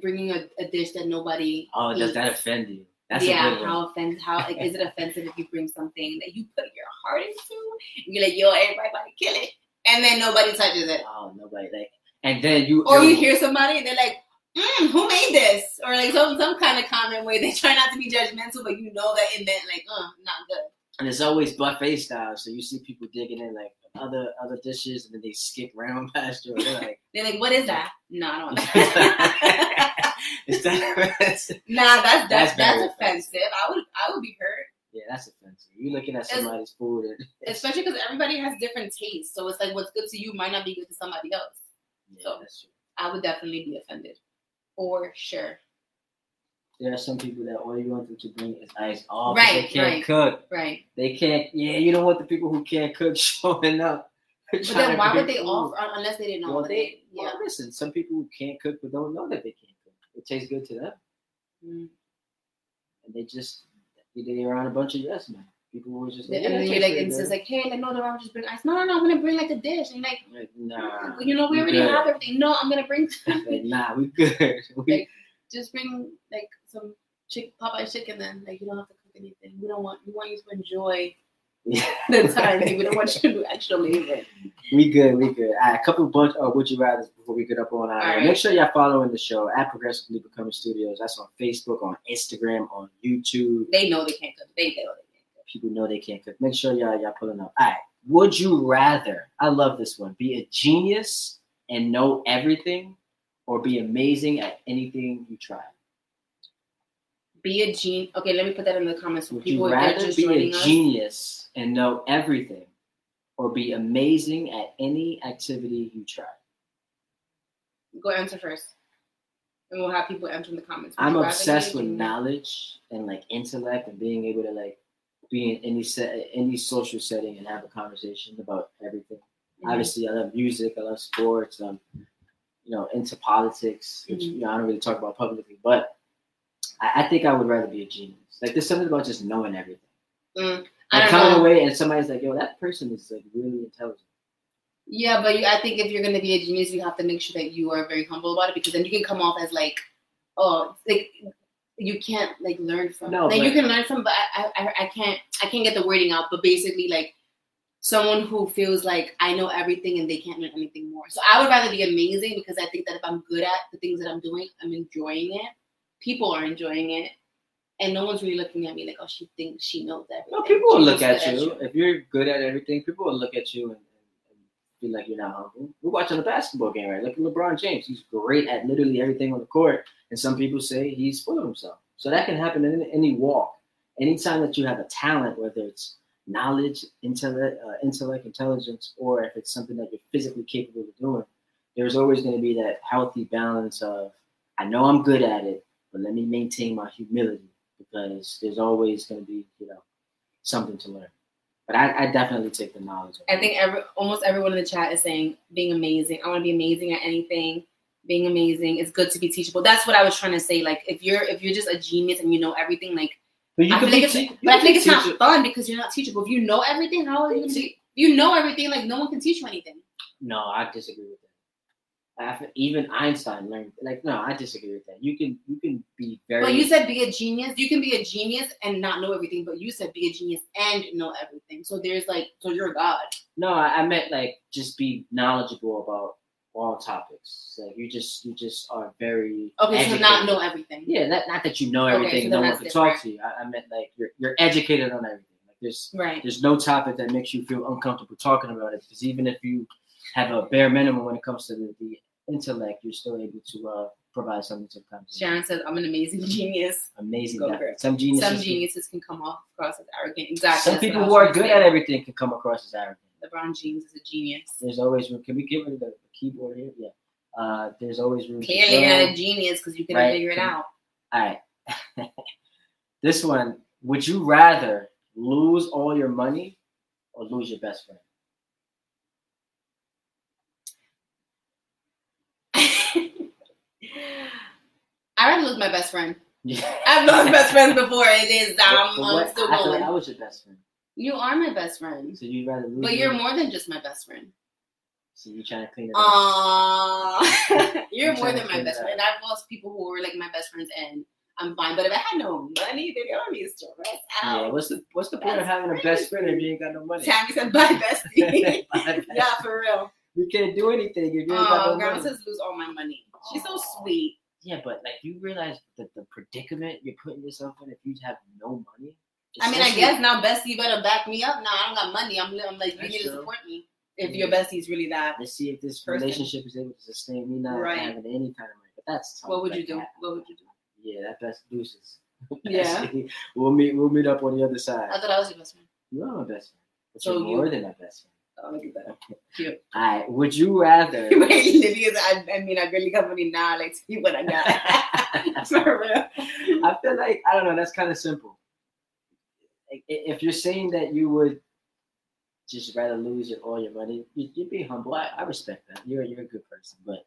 bringing a, a dish that nobody. Oh, does that offend you? That's yeah, a good how offend how like, is it (laughs) offensive if you bring something that you put your heart into? And you're like, yo, everybody about to kill it, and then nobody touches it, Oh, nobody like, and then you or you hear somebody and they're like, mm, "Who made this?" Or like some some kind of comment where they try not to be judgmental, but you know that it meant like, "Uh, not good." and it's always buffet style. So you see people digging in like other other dishes, and then they skip round (laughs) past you. And they're like, They're like, "What is that?" No, I don't. (laughs) That. is that? (laughs) nah, that's that's That's that's, very offensive. I would I would be hurt. yeah, that's offensive. You're looking at It's- somebody's food, and especially because everybody has different tastes. So it's like what's good to you might not be good to somebody else. yeah, So- that's true. I would definitely be offended, for sure. There are some people that all you want them to bring is ice. Oh, Right, they can't right. cook. Right. They can't. Yeah, you don't want the people who can't cook (laughs) showing up. But then why would they food. offer unless they didn't know? Well, that they, yeah. well, listen. Some people who can't cook but don't know that they can't cook. It tastes good to them, Mm. and they just they're around a bunch of yes men. People who are just like, and then it you're like, and it's like, hey, like, no, no, I'm just bring ice. No, no, no, I'm gonna bring like a dish. And you're like, Like, nah, you know, we already good. have everything. No, I'm gonna bring. (laughs) like, nah, we good. (laughs) We, Like- just bring like some chick Popeye chicken. Then, like, you don't have to cook anything. We don't want. We want you to enjoy (laughs) the time. we don't want you to actually live it. we good, we good. Right, a couple bunch of would you rather before we get up on our. Right. Make sure y'all following the show at Progressively Becoming Studios. That's on Facebook, on Instagram, on YouTube. They know they can't cook. They know they can't cook. People know they can't cook. Make sure y'all y'all pulling up. All right. Would you rather? I love this one. Be a genius and know everything, or be amazing at anything you try. Be a genius. Okay, let me put that in the comments Would people you rather be a us. genius and know everything, or be amazing at any activity you try? Go answer first, and we'll have people enter in the comments. Would I'm obsessed with knowledge and like intellect and being able to like be in any set any social setting and have a conversation about everything. Mhm. Obviously, I love music, I love sports, um, you know, into politics, which Mhm. you know I don't really talk about publicly, but I, I think I would rather be a genius. Like there's something about just knowing everything. Mm, I Like coming know. away and somebody's like, "Yo, that person is like really intelligent." Yeah, but you, I think if you're gonna be a genius, you have to make sure that you are very humble about it because then you can come off as like, oh, like you can't like learn from. No, like you can learn from, but I, I, I can't, I can't get the wording out. But basically, like someone who feels like I know everything and they can't learn anything more. So I would rather be amazing because I think that if I'm good at the things that I'm doing, I'm enjoying it. People are enjoying it. And no one's really looking at me like, oh, she thinks she knows everything. No, people will look just at you if you're good at everything. People will look at you and feel like you're not humble. We're watching a basketball game, right? Look at LeBron James. He's great at literally everything on the court, and some people say he's full of himself. So that can happen in any walk. Anytime that you have a talent, whether it's knowledge, intellect, uh, intellect, intelligence, or if it's something that you're physically capable of doing, there's always going to be that healthy balance of I know I'm good at it, but let me maintain my humility because there's always going to be, you know, something to learn. But I, I definitely take the knowledge. I think every almost everyone in the chat is saying being amazing. I want to be amazing at anything. Being amazing. It's good to be teachable. That's what I was trying to say. Like if you're if you're just a genius and you know everything, like but you I feel like it's, but I think it's not fun because you're not teachable. If you know everything, how are you gonna be? You know everything, like no one can teach you anything. No, I disagree with that. I feel- even Einstein learned like no, I disagree with that. You can you can be very. Well, you said be a genius. You can be a genius and not know everything, but you said be a genius and know everything. So there's like, so you're a god. no, I, I meant like just be knowledgeable about all topics. Like you just you just are very Okay, so not know everything. Yeah, not, not that you know Okay, everything. so no one can talk to you. I, I meant like you're you're educated on everything. Like there's Right. there's no topic that makes you feel uncomfortable talking about it because even if you have a bare minimum when it comes to the, the intellect, you're still able to uh, provide something to the conversation. Sharon says I'm an amazing (laughs) genius. Amazing. Go Some geniuses. Some can- geniuses can come off across as arrogant. Exactly. Some people who are good at everything can come across as arrogant. LeBron James is a genius. There's always room. Can we give of the, keyboard here? Yeah. Uh, there's always room. Clearly, you're a genius because you can Right. figure it out. All right. (laughs) this one. Would you rather lose all your money or lose your best friend? I rather lose my best friend. Yeah. I've lost best friends before. It is um, but I'm still I going. I was your best friend. You are my best friend, So you'd rather lose. but you're more than just my best friend. So you're trying to clean it up. Aww, (laughs) you're I'm more than my best friend. I've lost people who were like my best friends, and I'm fine. But if I had no money, then I would be stressed Yeah. out. What's the What's the point of Best having a best friend if you ain't got no money? Tammy said, "Bye, bestie." (laughs) Bye, (laughs) yeah, for real. we can't do anything if you ain't got Oh, no grandma money. says lose all my money. She's so sweet. Yeah, but like you realize that the predicament you're putting yourself in if you have no money. I mean, I guess now bestie better back me up. Now I don't got money. I'm, I'm like, you need to support me. If your bestie's really that, Let's see if this Person. relationship is able to sustain me not Right. having any kind of money. But that's what would you do? that. What would you do? Yeah, that best deuces. (laughs) Yeah. we'll meet. We'll meet up on the other side. I thought I was your best friend. You are my best friend. But So you're you- more than my best friend. Oh, look at that. Cute. All right. Would you rather? (laughs) Wait, Lydia's, I, I mean, I really company now. Like, see what I got. (laughs) For real. I feel like I don't know. That's kind of simple. If you're saying that you would just rather lose your, all your money, you, you'd be humble. I, I respect that. You're you're a good person, but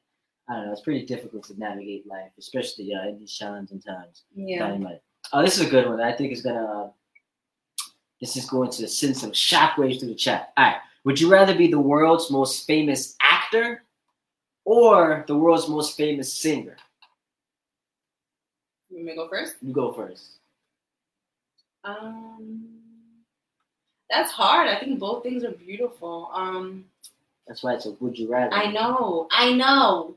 I don't know. It's pretty difficult to navigate life, especially uh, in these challenging times. Yeah. Oh, this is a good one. I think it's gonna. Uh, this is going to send some shockwaves through the chat. All right. Would you rather be the world's most famous actor or the world's most famous singer? You want me to go first? You go first. Um, that's hard. I think both things are beautiful. Um, That's why it's a would you rather. I know. I know.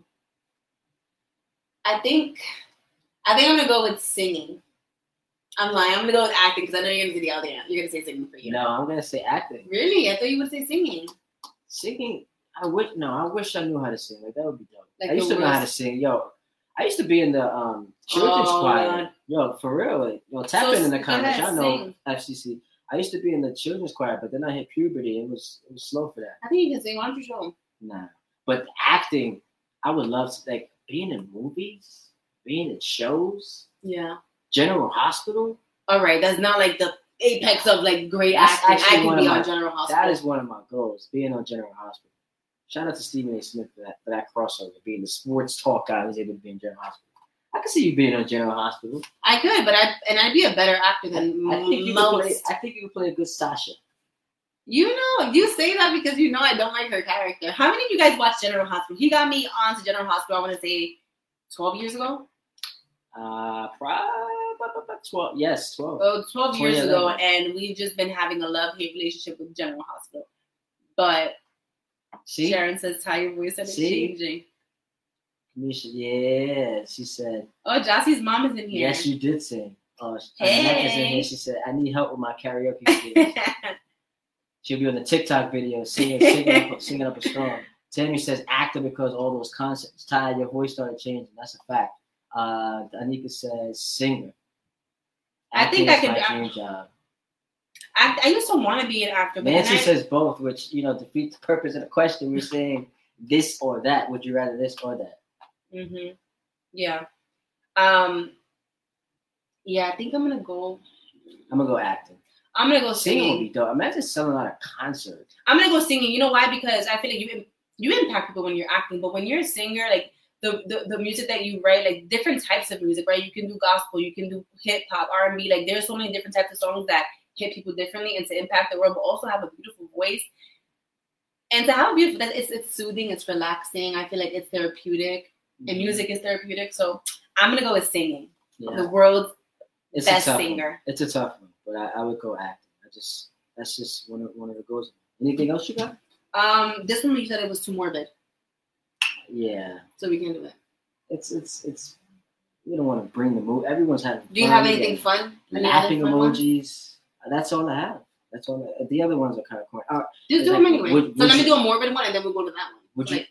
I think. I think I'm gonna go with singing. I'm lying. I'm gonna go with acting because I know you're gonna say the other. You're gonna say singing for you. No, I'm gonna say acting. Really? I thought you would say singing. Singing, I wish no, I wish I knew how to sing. Like that would be dope. Like I used to know how to sing. Yo, I used to be in the um children's Oh, choir. Yo, for real. Like, yo, tap So in in the comments. Y'all know. FCC. I used to be in the children's choir, but then I hit puberty. It was it was slow for that. I think you can sing. Why don't you show 'em? Nah, but acting, I would love to like being in movies, being in shows, Yeah. General Hospital. All right. That's not like the apex of like great That's acting. I one be of on my- General Hospital. That is one of my goals, being on General Hospital. Shout out to Stephen A. Smith for that, for that crossover, being the sports talk guy who's able to be in General Hospital. I could see you being on General Hospital. I could, but I and I'd be a better actor than I think you could play. I think you could play a good Sasha. You know, you say that because you know I don't like her character. How many of you guys watch General Hospital? He got me on to General Hospital. I want to say twelve years ago. Uh, probably twelve. Yes, twelve. Oh, 12 years 2011. ago, and we've just been having a love hate relationship with General Hospital. But See, Sharon says, "Ty your voice See? changing." Misha, yeah, she said. Oh, Jossie's mom is in here. Yes, you did say. Oh, Annette is in here. She said, "I need help with my karaoke skills." (laughs) She'll be on the TikTok video singing, singing, up, singing up a storm. Tammy says actor because all those concepts. Ty, your voice started changing. That's a fact. Uh, Anika says singer. I think I could- my dream job. I, I used to want to be an actor, Nancy I, says both, which you know defeats the purpose of the question. We're saying this or that. Would you rather this or that? hmm Yeah. Um. Yeah, I think I'm gonna go. I'm gonna go acting. I'm gonna go Singing would singing. be dope. Imagine selling out a concert. I'm gonna go singing. You know why? Because I feel like you you impact people when you're acting, but when you're a singer, like the, the the music that you write, like different types of music, right? You can do gospel, you can do hip hop, R and B. Like there's so many different types of songs that hit people differently and to impact the world, but also have a beautiful voice. And to have a beautiful, that it's it's soothing, it's relaxing. I feel like it's therapeutic, and music is therapeutic. So I'm gonna go with singing. Yeah. The world's It's best singer. One. It's a tough one, but I, I would go acting. I just that's just one of one of the goals. Anything else you got? Um, this one you said it was too morbid, Yeah, so we can do it. it's it's it's. You don't want to bring the mood. Everyone's having. Do you have anything fun? Laughing emojis. That's all I have. That's all. I, the other ones are kind of corny. Uh, Just do Like, them anyway. would- so would let me do a morbid one, and then we'll go to that one. would you? Like,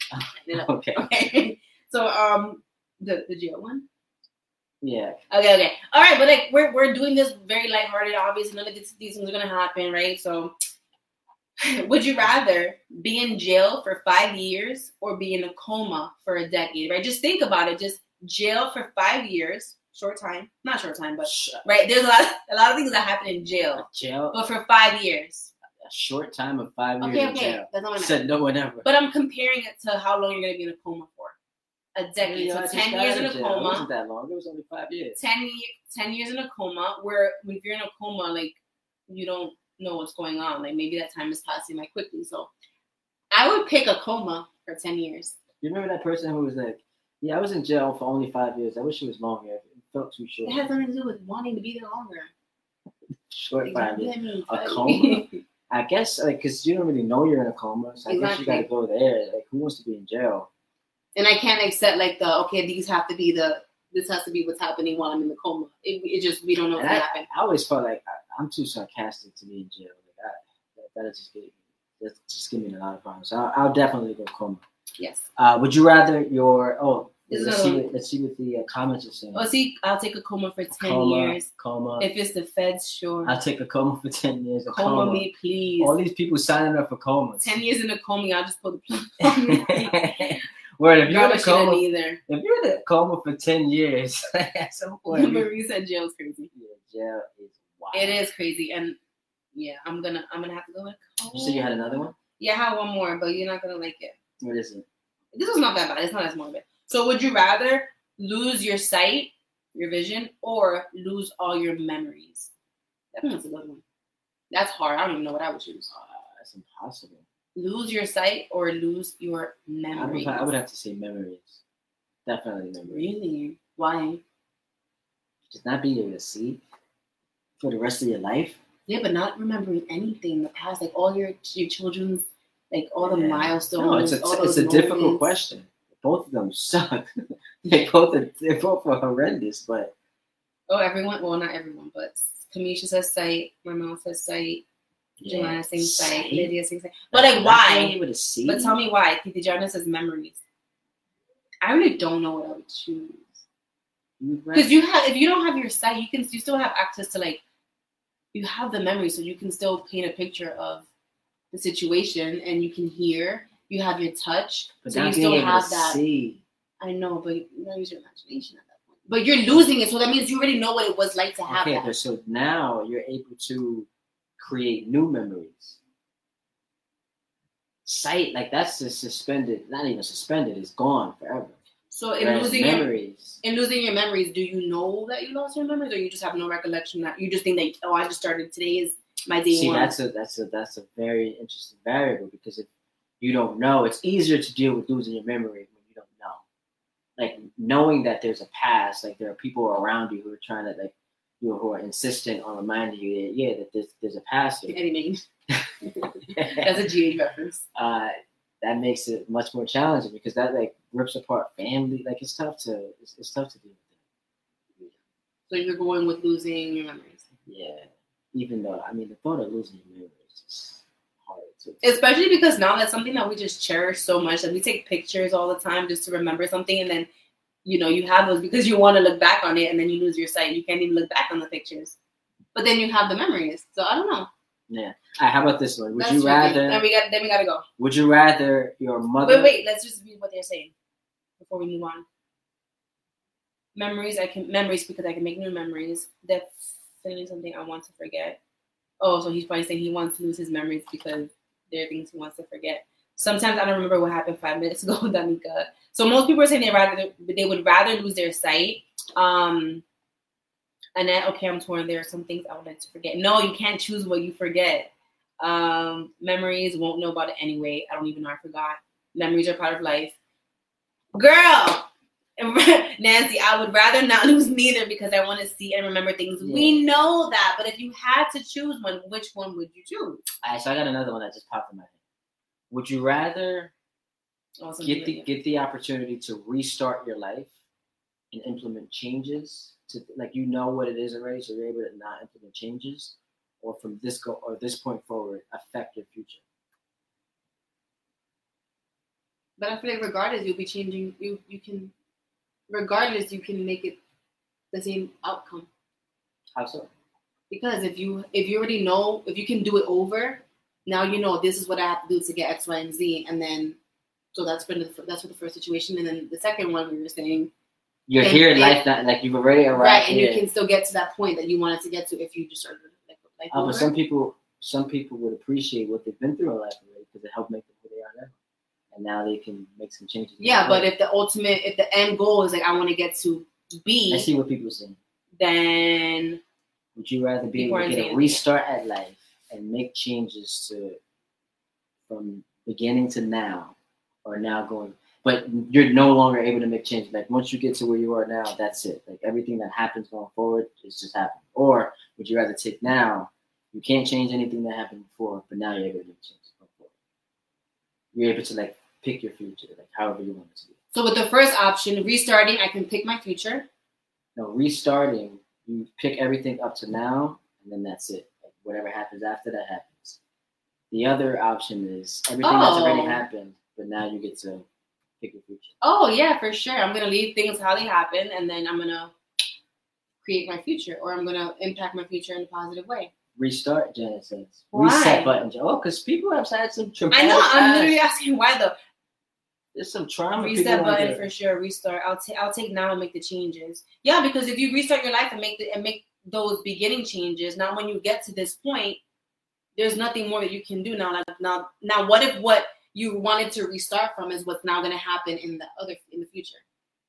you okay. (laughs) (laughs) okay. So um, the the jail one. Yeah. Okay, okay, all right. But like we're we're doing this very lighthearted. Obviously, none of these, these things are gonna happen, right? So Would you rather be in jail for five years or be in a coma for a decade? Right? Just think about it. Just jail for five years, short time, not short time, but right. There's a lot, a lot of things that happen in jail, jail. but for five years. A short time of five years Okay, in okay, jail. that's not what I. Said no one ever. But I'm comparing it to how long you're gonna be in a coma for. A decade. Yeah, so ten years in a jail. It coma. wasn't that long. It was only five years. 10, 10 years in a coma where if you're in a coma like you don't know what's going on like maybe that time is passing by quickly so i would pick a coma for 10 years You remember that person who was like, "Yeah, I was in jail for only five years. I wish it was longer. It felt too short. it has nothing to do with wanting to be there longer Short five years. what. A (laughs) coma? I guess like because you don't really know you're in a coma, so I guess you got to go there. Like, who wants to be in jail? and i can't accept like the okay these have to be the this has to be what's happening while i'm in the coma it, it just we don't know what's And I always felt like I, I'm too sarcastic to be in jail. Like, I, that, that'll just get that just give me a lot of problems. So I'll, I'll definitely go coma. yes Uh, would you rather your oh let's see what, let's see what the uh, comments are saying. oh see i'll take a coma for 10 coma, years coma. if it's the feds sure I'll take a coma for ten years. A coma, coma. me please All these people signing up for comas. 10 years in a coma i'll just pull the plug (laughs) if you're in a coma, either. if you're in a coma for ten years, (laughs) at some point, Marie said jail's crazy. yeah, jail is wild. It is crazy, and yeah, I'm gonna I'm gonna have to go. You said you had another one. Yeah, I have one more, but you're not gonna like it. What is it? This was not that bad. It's not as morbid. So, would you rather lose your sight, your vision, or lose all your memories? That one's a good one. That's hard. I don't even know what I would choose. Uh, that's impossible. Lose your sight or lose your I would, memories. I would have to say memories. Definitely memories. Really? Why? Just not being able to see for the rest of your life. Yeah, but not remembering anything in the past, like all your your children's, like all the Yeah. milestones. No, it's a it's a difficult question. Both of them suck. (laughs) they both are, they both are horrendous, but Oh, everyone. Well, not everyone, but Kamisha says sight. My mom says sight. Joanna sings sight. Sight? Lydia sings sight. But like, why? able to see. But tell me why. Tijana says memories. I really don't know what I would choose. Because you have, if you don't have your sight, you can you still have access to like, you have the memory, so you can still paint a picture of the situation, and you can hear. You have your touch, but so you still have that. see. I know, but you don't use your imagination at that point. But you're losing it, so that means you already know what it was like to have Okay, that. so now you're able to create new memories. Sight, like that's just suspended, not even suspended, it's gone forever. So in Whereas losing your memories, in losing your memories, do you know that you lost your memories, or you just have no recollection that you just think that oh, I just started today is my day see, one. that's a that's a that's a very interesting variable because if you don't know, it's easier to deal with losing your memory when you don't know. Like knowing that there's a past, like there are people around you who are trying to like you know, who are insistent on reminding you that yeah, that there's there's a past here. Eddie Maine. That's a GH reference. uh, that makes it much more challenging because that like rips apart family. Like it's tough to it's, it's tough to deal with So you're going with losing your memories. Yeah, even though I mean the thought of losing your memories is just hard to. especially because now that's something that we just cherish so much. That we take pictures all the time just to remember something, and then you know you have those because you want to look back on it, and then you lose your sight. And you can't even look back on the pictures, but then you have the memories. So I don't know. Yeah. Right, how about this one? Would That's you tricky. rather? Then we got. Then we gotta go. Would you rather your mother? Wait, wait. Let's just read what they're saying before we move on. Memories. I can memories because I can make new memories. Definitely something I want to forget. Oh, so he's probably saying he wants to lose his memories because there are things he wants to forget. Sometimes I don't remember what happened five minutes (laughs) ago, with Danica. So most people are saying they rather they would rather lose their sight. Um, Annette, okay, I'm torn. There are some things I would like to forget. No, you can't choose what you forget. Um, memories won't know about it anyway. I don't even know I forgot. Memories are part of life. Girl, (laughs) Nancy, I would rather not (laughs) lose neither because I want to see and remember things. We know that, but if you had to choose one, which one would you choose? All right, so I got another one that just popped in my head. Would you rather Oh, get the get the opportunity to restart your life and implement changes to like you know what it is already, so you're able to not implement changes, or from this go or this point forward affect your future. But I feel like regardless, you'll be changing. You you can, regardless, you can make it the same outcome. How so? Because if you if you already know if you can do it over, now you know this is what I have to do to get X, Y, and Z, and then so that's for the that's for the first situation, and then the second one we were saying You're And- here in life, not like you've already arrived right, and here. you can still get to that point that you wanted to get to if you just started like like Uh, but some people, some people would appreciate what they've been through in life already because it helped make them who they are now, and now they can make some changes. yeah, but life. if the ultimate if the end goal is like I want to get to I B, see what people are saying. then Would you rather be able to get a restart at life and make changes to from beginning to now, or now going? But you're no longer able to make changes. Like once you get to where you are now, that's it. Like everything that happens going forward is just happening. Or would you rather take now? You can't change anything that happened before, but now you're able to make changes going forward. You're able to like pick your future, like however you want it to be. so with the first option, restarting, I can pick my future. No, restarting, you pick everything up to now, and then that's it. Like whatever happens after that happens. The other option is everything that's already Oh. happened, but now you get to pick your future. Oh yeah, for sure. I'm gonna leave things how they happen, and then I'm gonna create my future, or I'm gonna impact my future in a positive way. Restart, Janet says. Why? Reset button. Oh, because people have had some traumatic I know. I'm literally asking why though. There's some trauma. Reset button for sure. Restart. I'll take. I'll take now and make the changes. Yeah, because if you restart your life and make the and make those beginning changes, now when you get to this point, there's nothing more that you can do now. Like now, now what if what you wanted to restart from is what's now going to happen in the other in the future?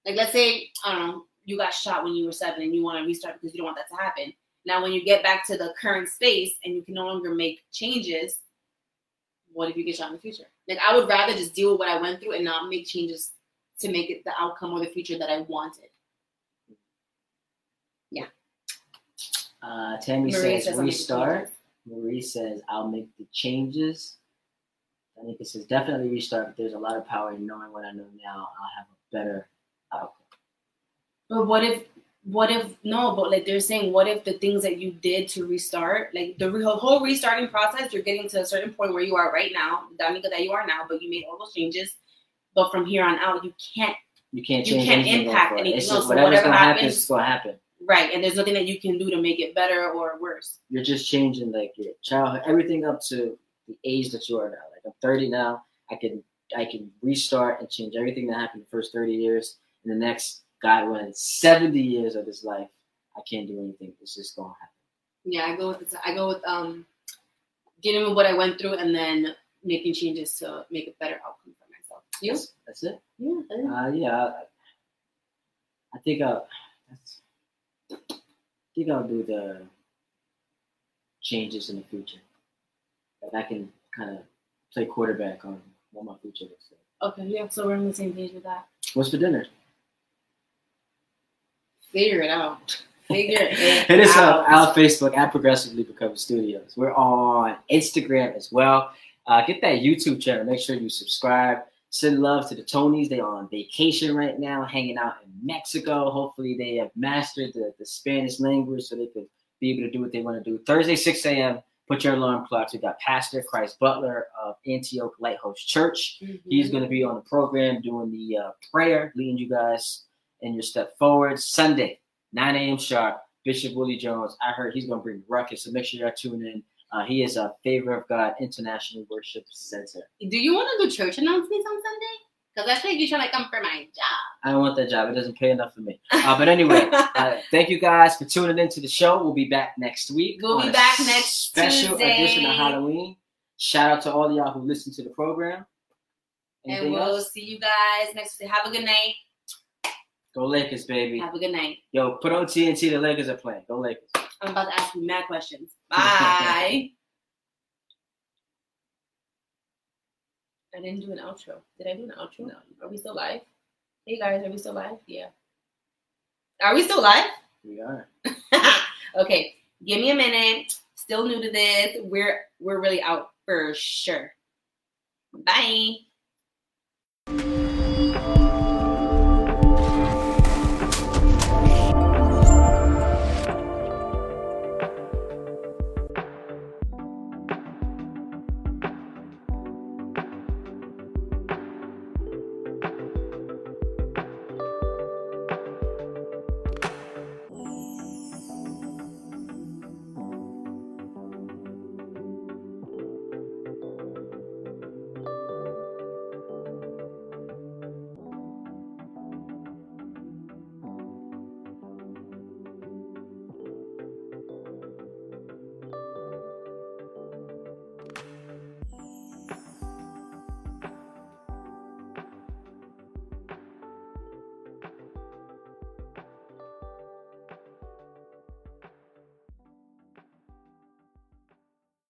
Like let's say I don't know, you got shot when you were seven and you want to restart because you don't want that to happen. Now when you get back to the current space and you can no longer make changes, what if you get shot in the future? Like I would rather just deal with what I went through and not make changes to make it the outcome or the future that I wanted. Yeah. Uh, Tammy says says I'll make the restart. Marie says I'll make the changes. Anika says definitely restart, but there's a lot of power in knowing what I know now. I'll have a better outcome. But what if what if no, but like they're saying what if the things that you did to restart, like the re- whole restarting process, you're getting to a certain point where you are right now, the Anika that you are now, but you made all those changes. But from here on out, you can't You can't You can't impact anything It's else, just so whatever's whatever gonna happen happens- is gonna happen. right, and there's nothing that you can do to make it better or worse. You're just changing like your childhood, everything up to the age that you are now. Like I'm 30 now. I can I can restart and change everything that happened the first 30 years. In the next God willing 70 years of his life, I can't do anything. It's just gonna happen. Yeah, I go with the, I go with um dealing with what I went through and then making changes to make a better outcome for myself. You? That's, that's it. Yeah. Uh, yeah, I, I think I'll. That's, I think I'll do the changes in the future. Like I can kind of play quarterback on what my future looks like. Okay, yeah, so we're on the same page with that. What's for dinner? Figure it out. (laughs) Figure it (laughs) Hit us up out. our Facebook at Progressively Become Studios. We're on Instagram as well. Uh, get that YouTube channel. Make sure you subscribe. Send love to the Tonys. They are on vacation right now, hanging out in Mexico. Hopefully, they have mastered the, the Spanish language so they could be able to do what they want to do. Thursday, 6 a.m. Put your alarm clocks. We got Pastor Chris Butler of Antioch Lighthouse Church. Mhm. He's going to be on the program doing the uh, prayer, leading you guys in your step forward. Sunday, 9 a.m. sharp. Bishop Willie Jones. I heard he's going to bring ruckus, so make sure y'all tune in. Uh, he is a Favor of God International Worship Center. Do you want to do church announcements on Sunday? Because I think you should like come for my job. I don't want that job. It doesn't pay enough for me. Uh, but anyway, (laughs) uh, thank you guys for tuning into the show. We'll be back next week. We'll be back next special Tuesday. edition of Halloween. Shout out to all of y'all who listen to the program. and we'll else? see you guys next week. Have a good night. Go Lakers, baby. Have a good night. Yo, put on TNT. The Lakers are playing. Go Lakers. I'm about to ask you mad questions. (laughs) Bye. I didn't do an outro. Did I do an outro? No. Are we still live? Hey guys, are we still live? Yeah. Are we still live? We are. (laughs) okay, give me a minute. Still new to this. We're we're really out for sure. Bye.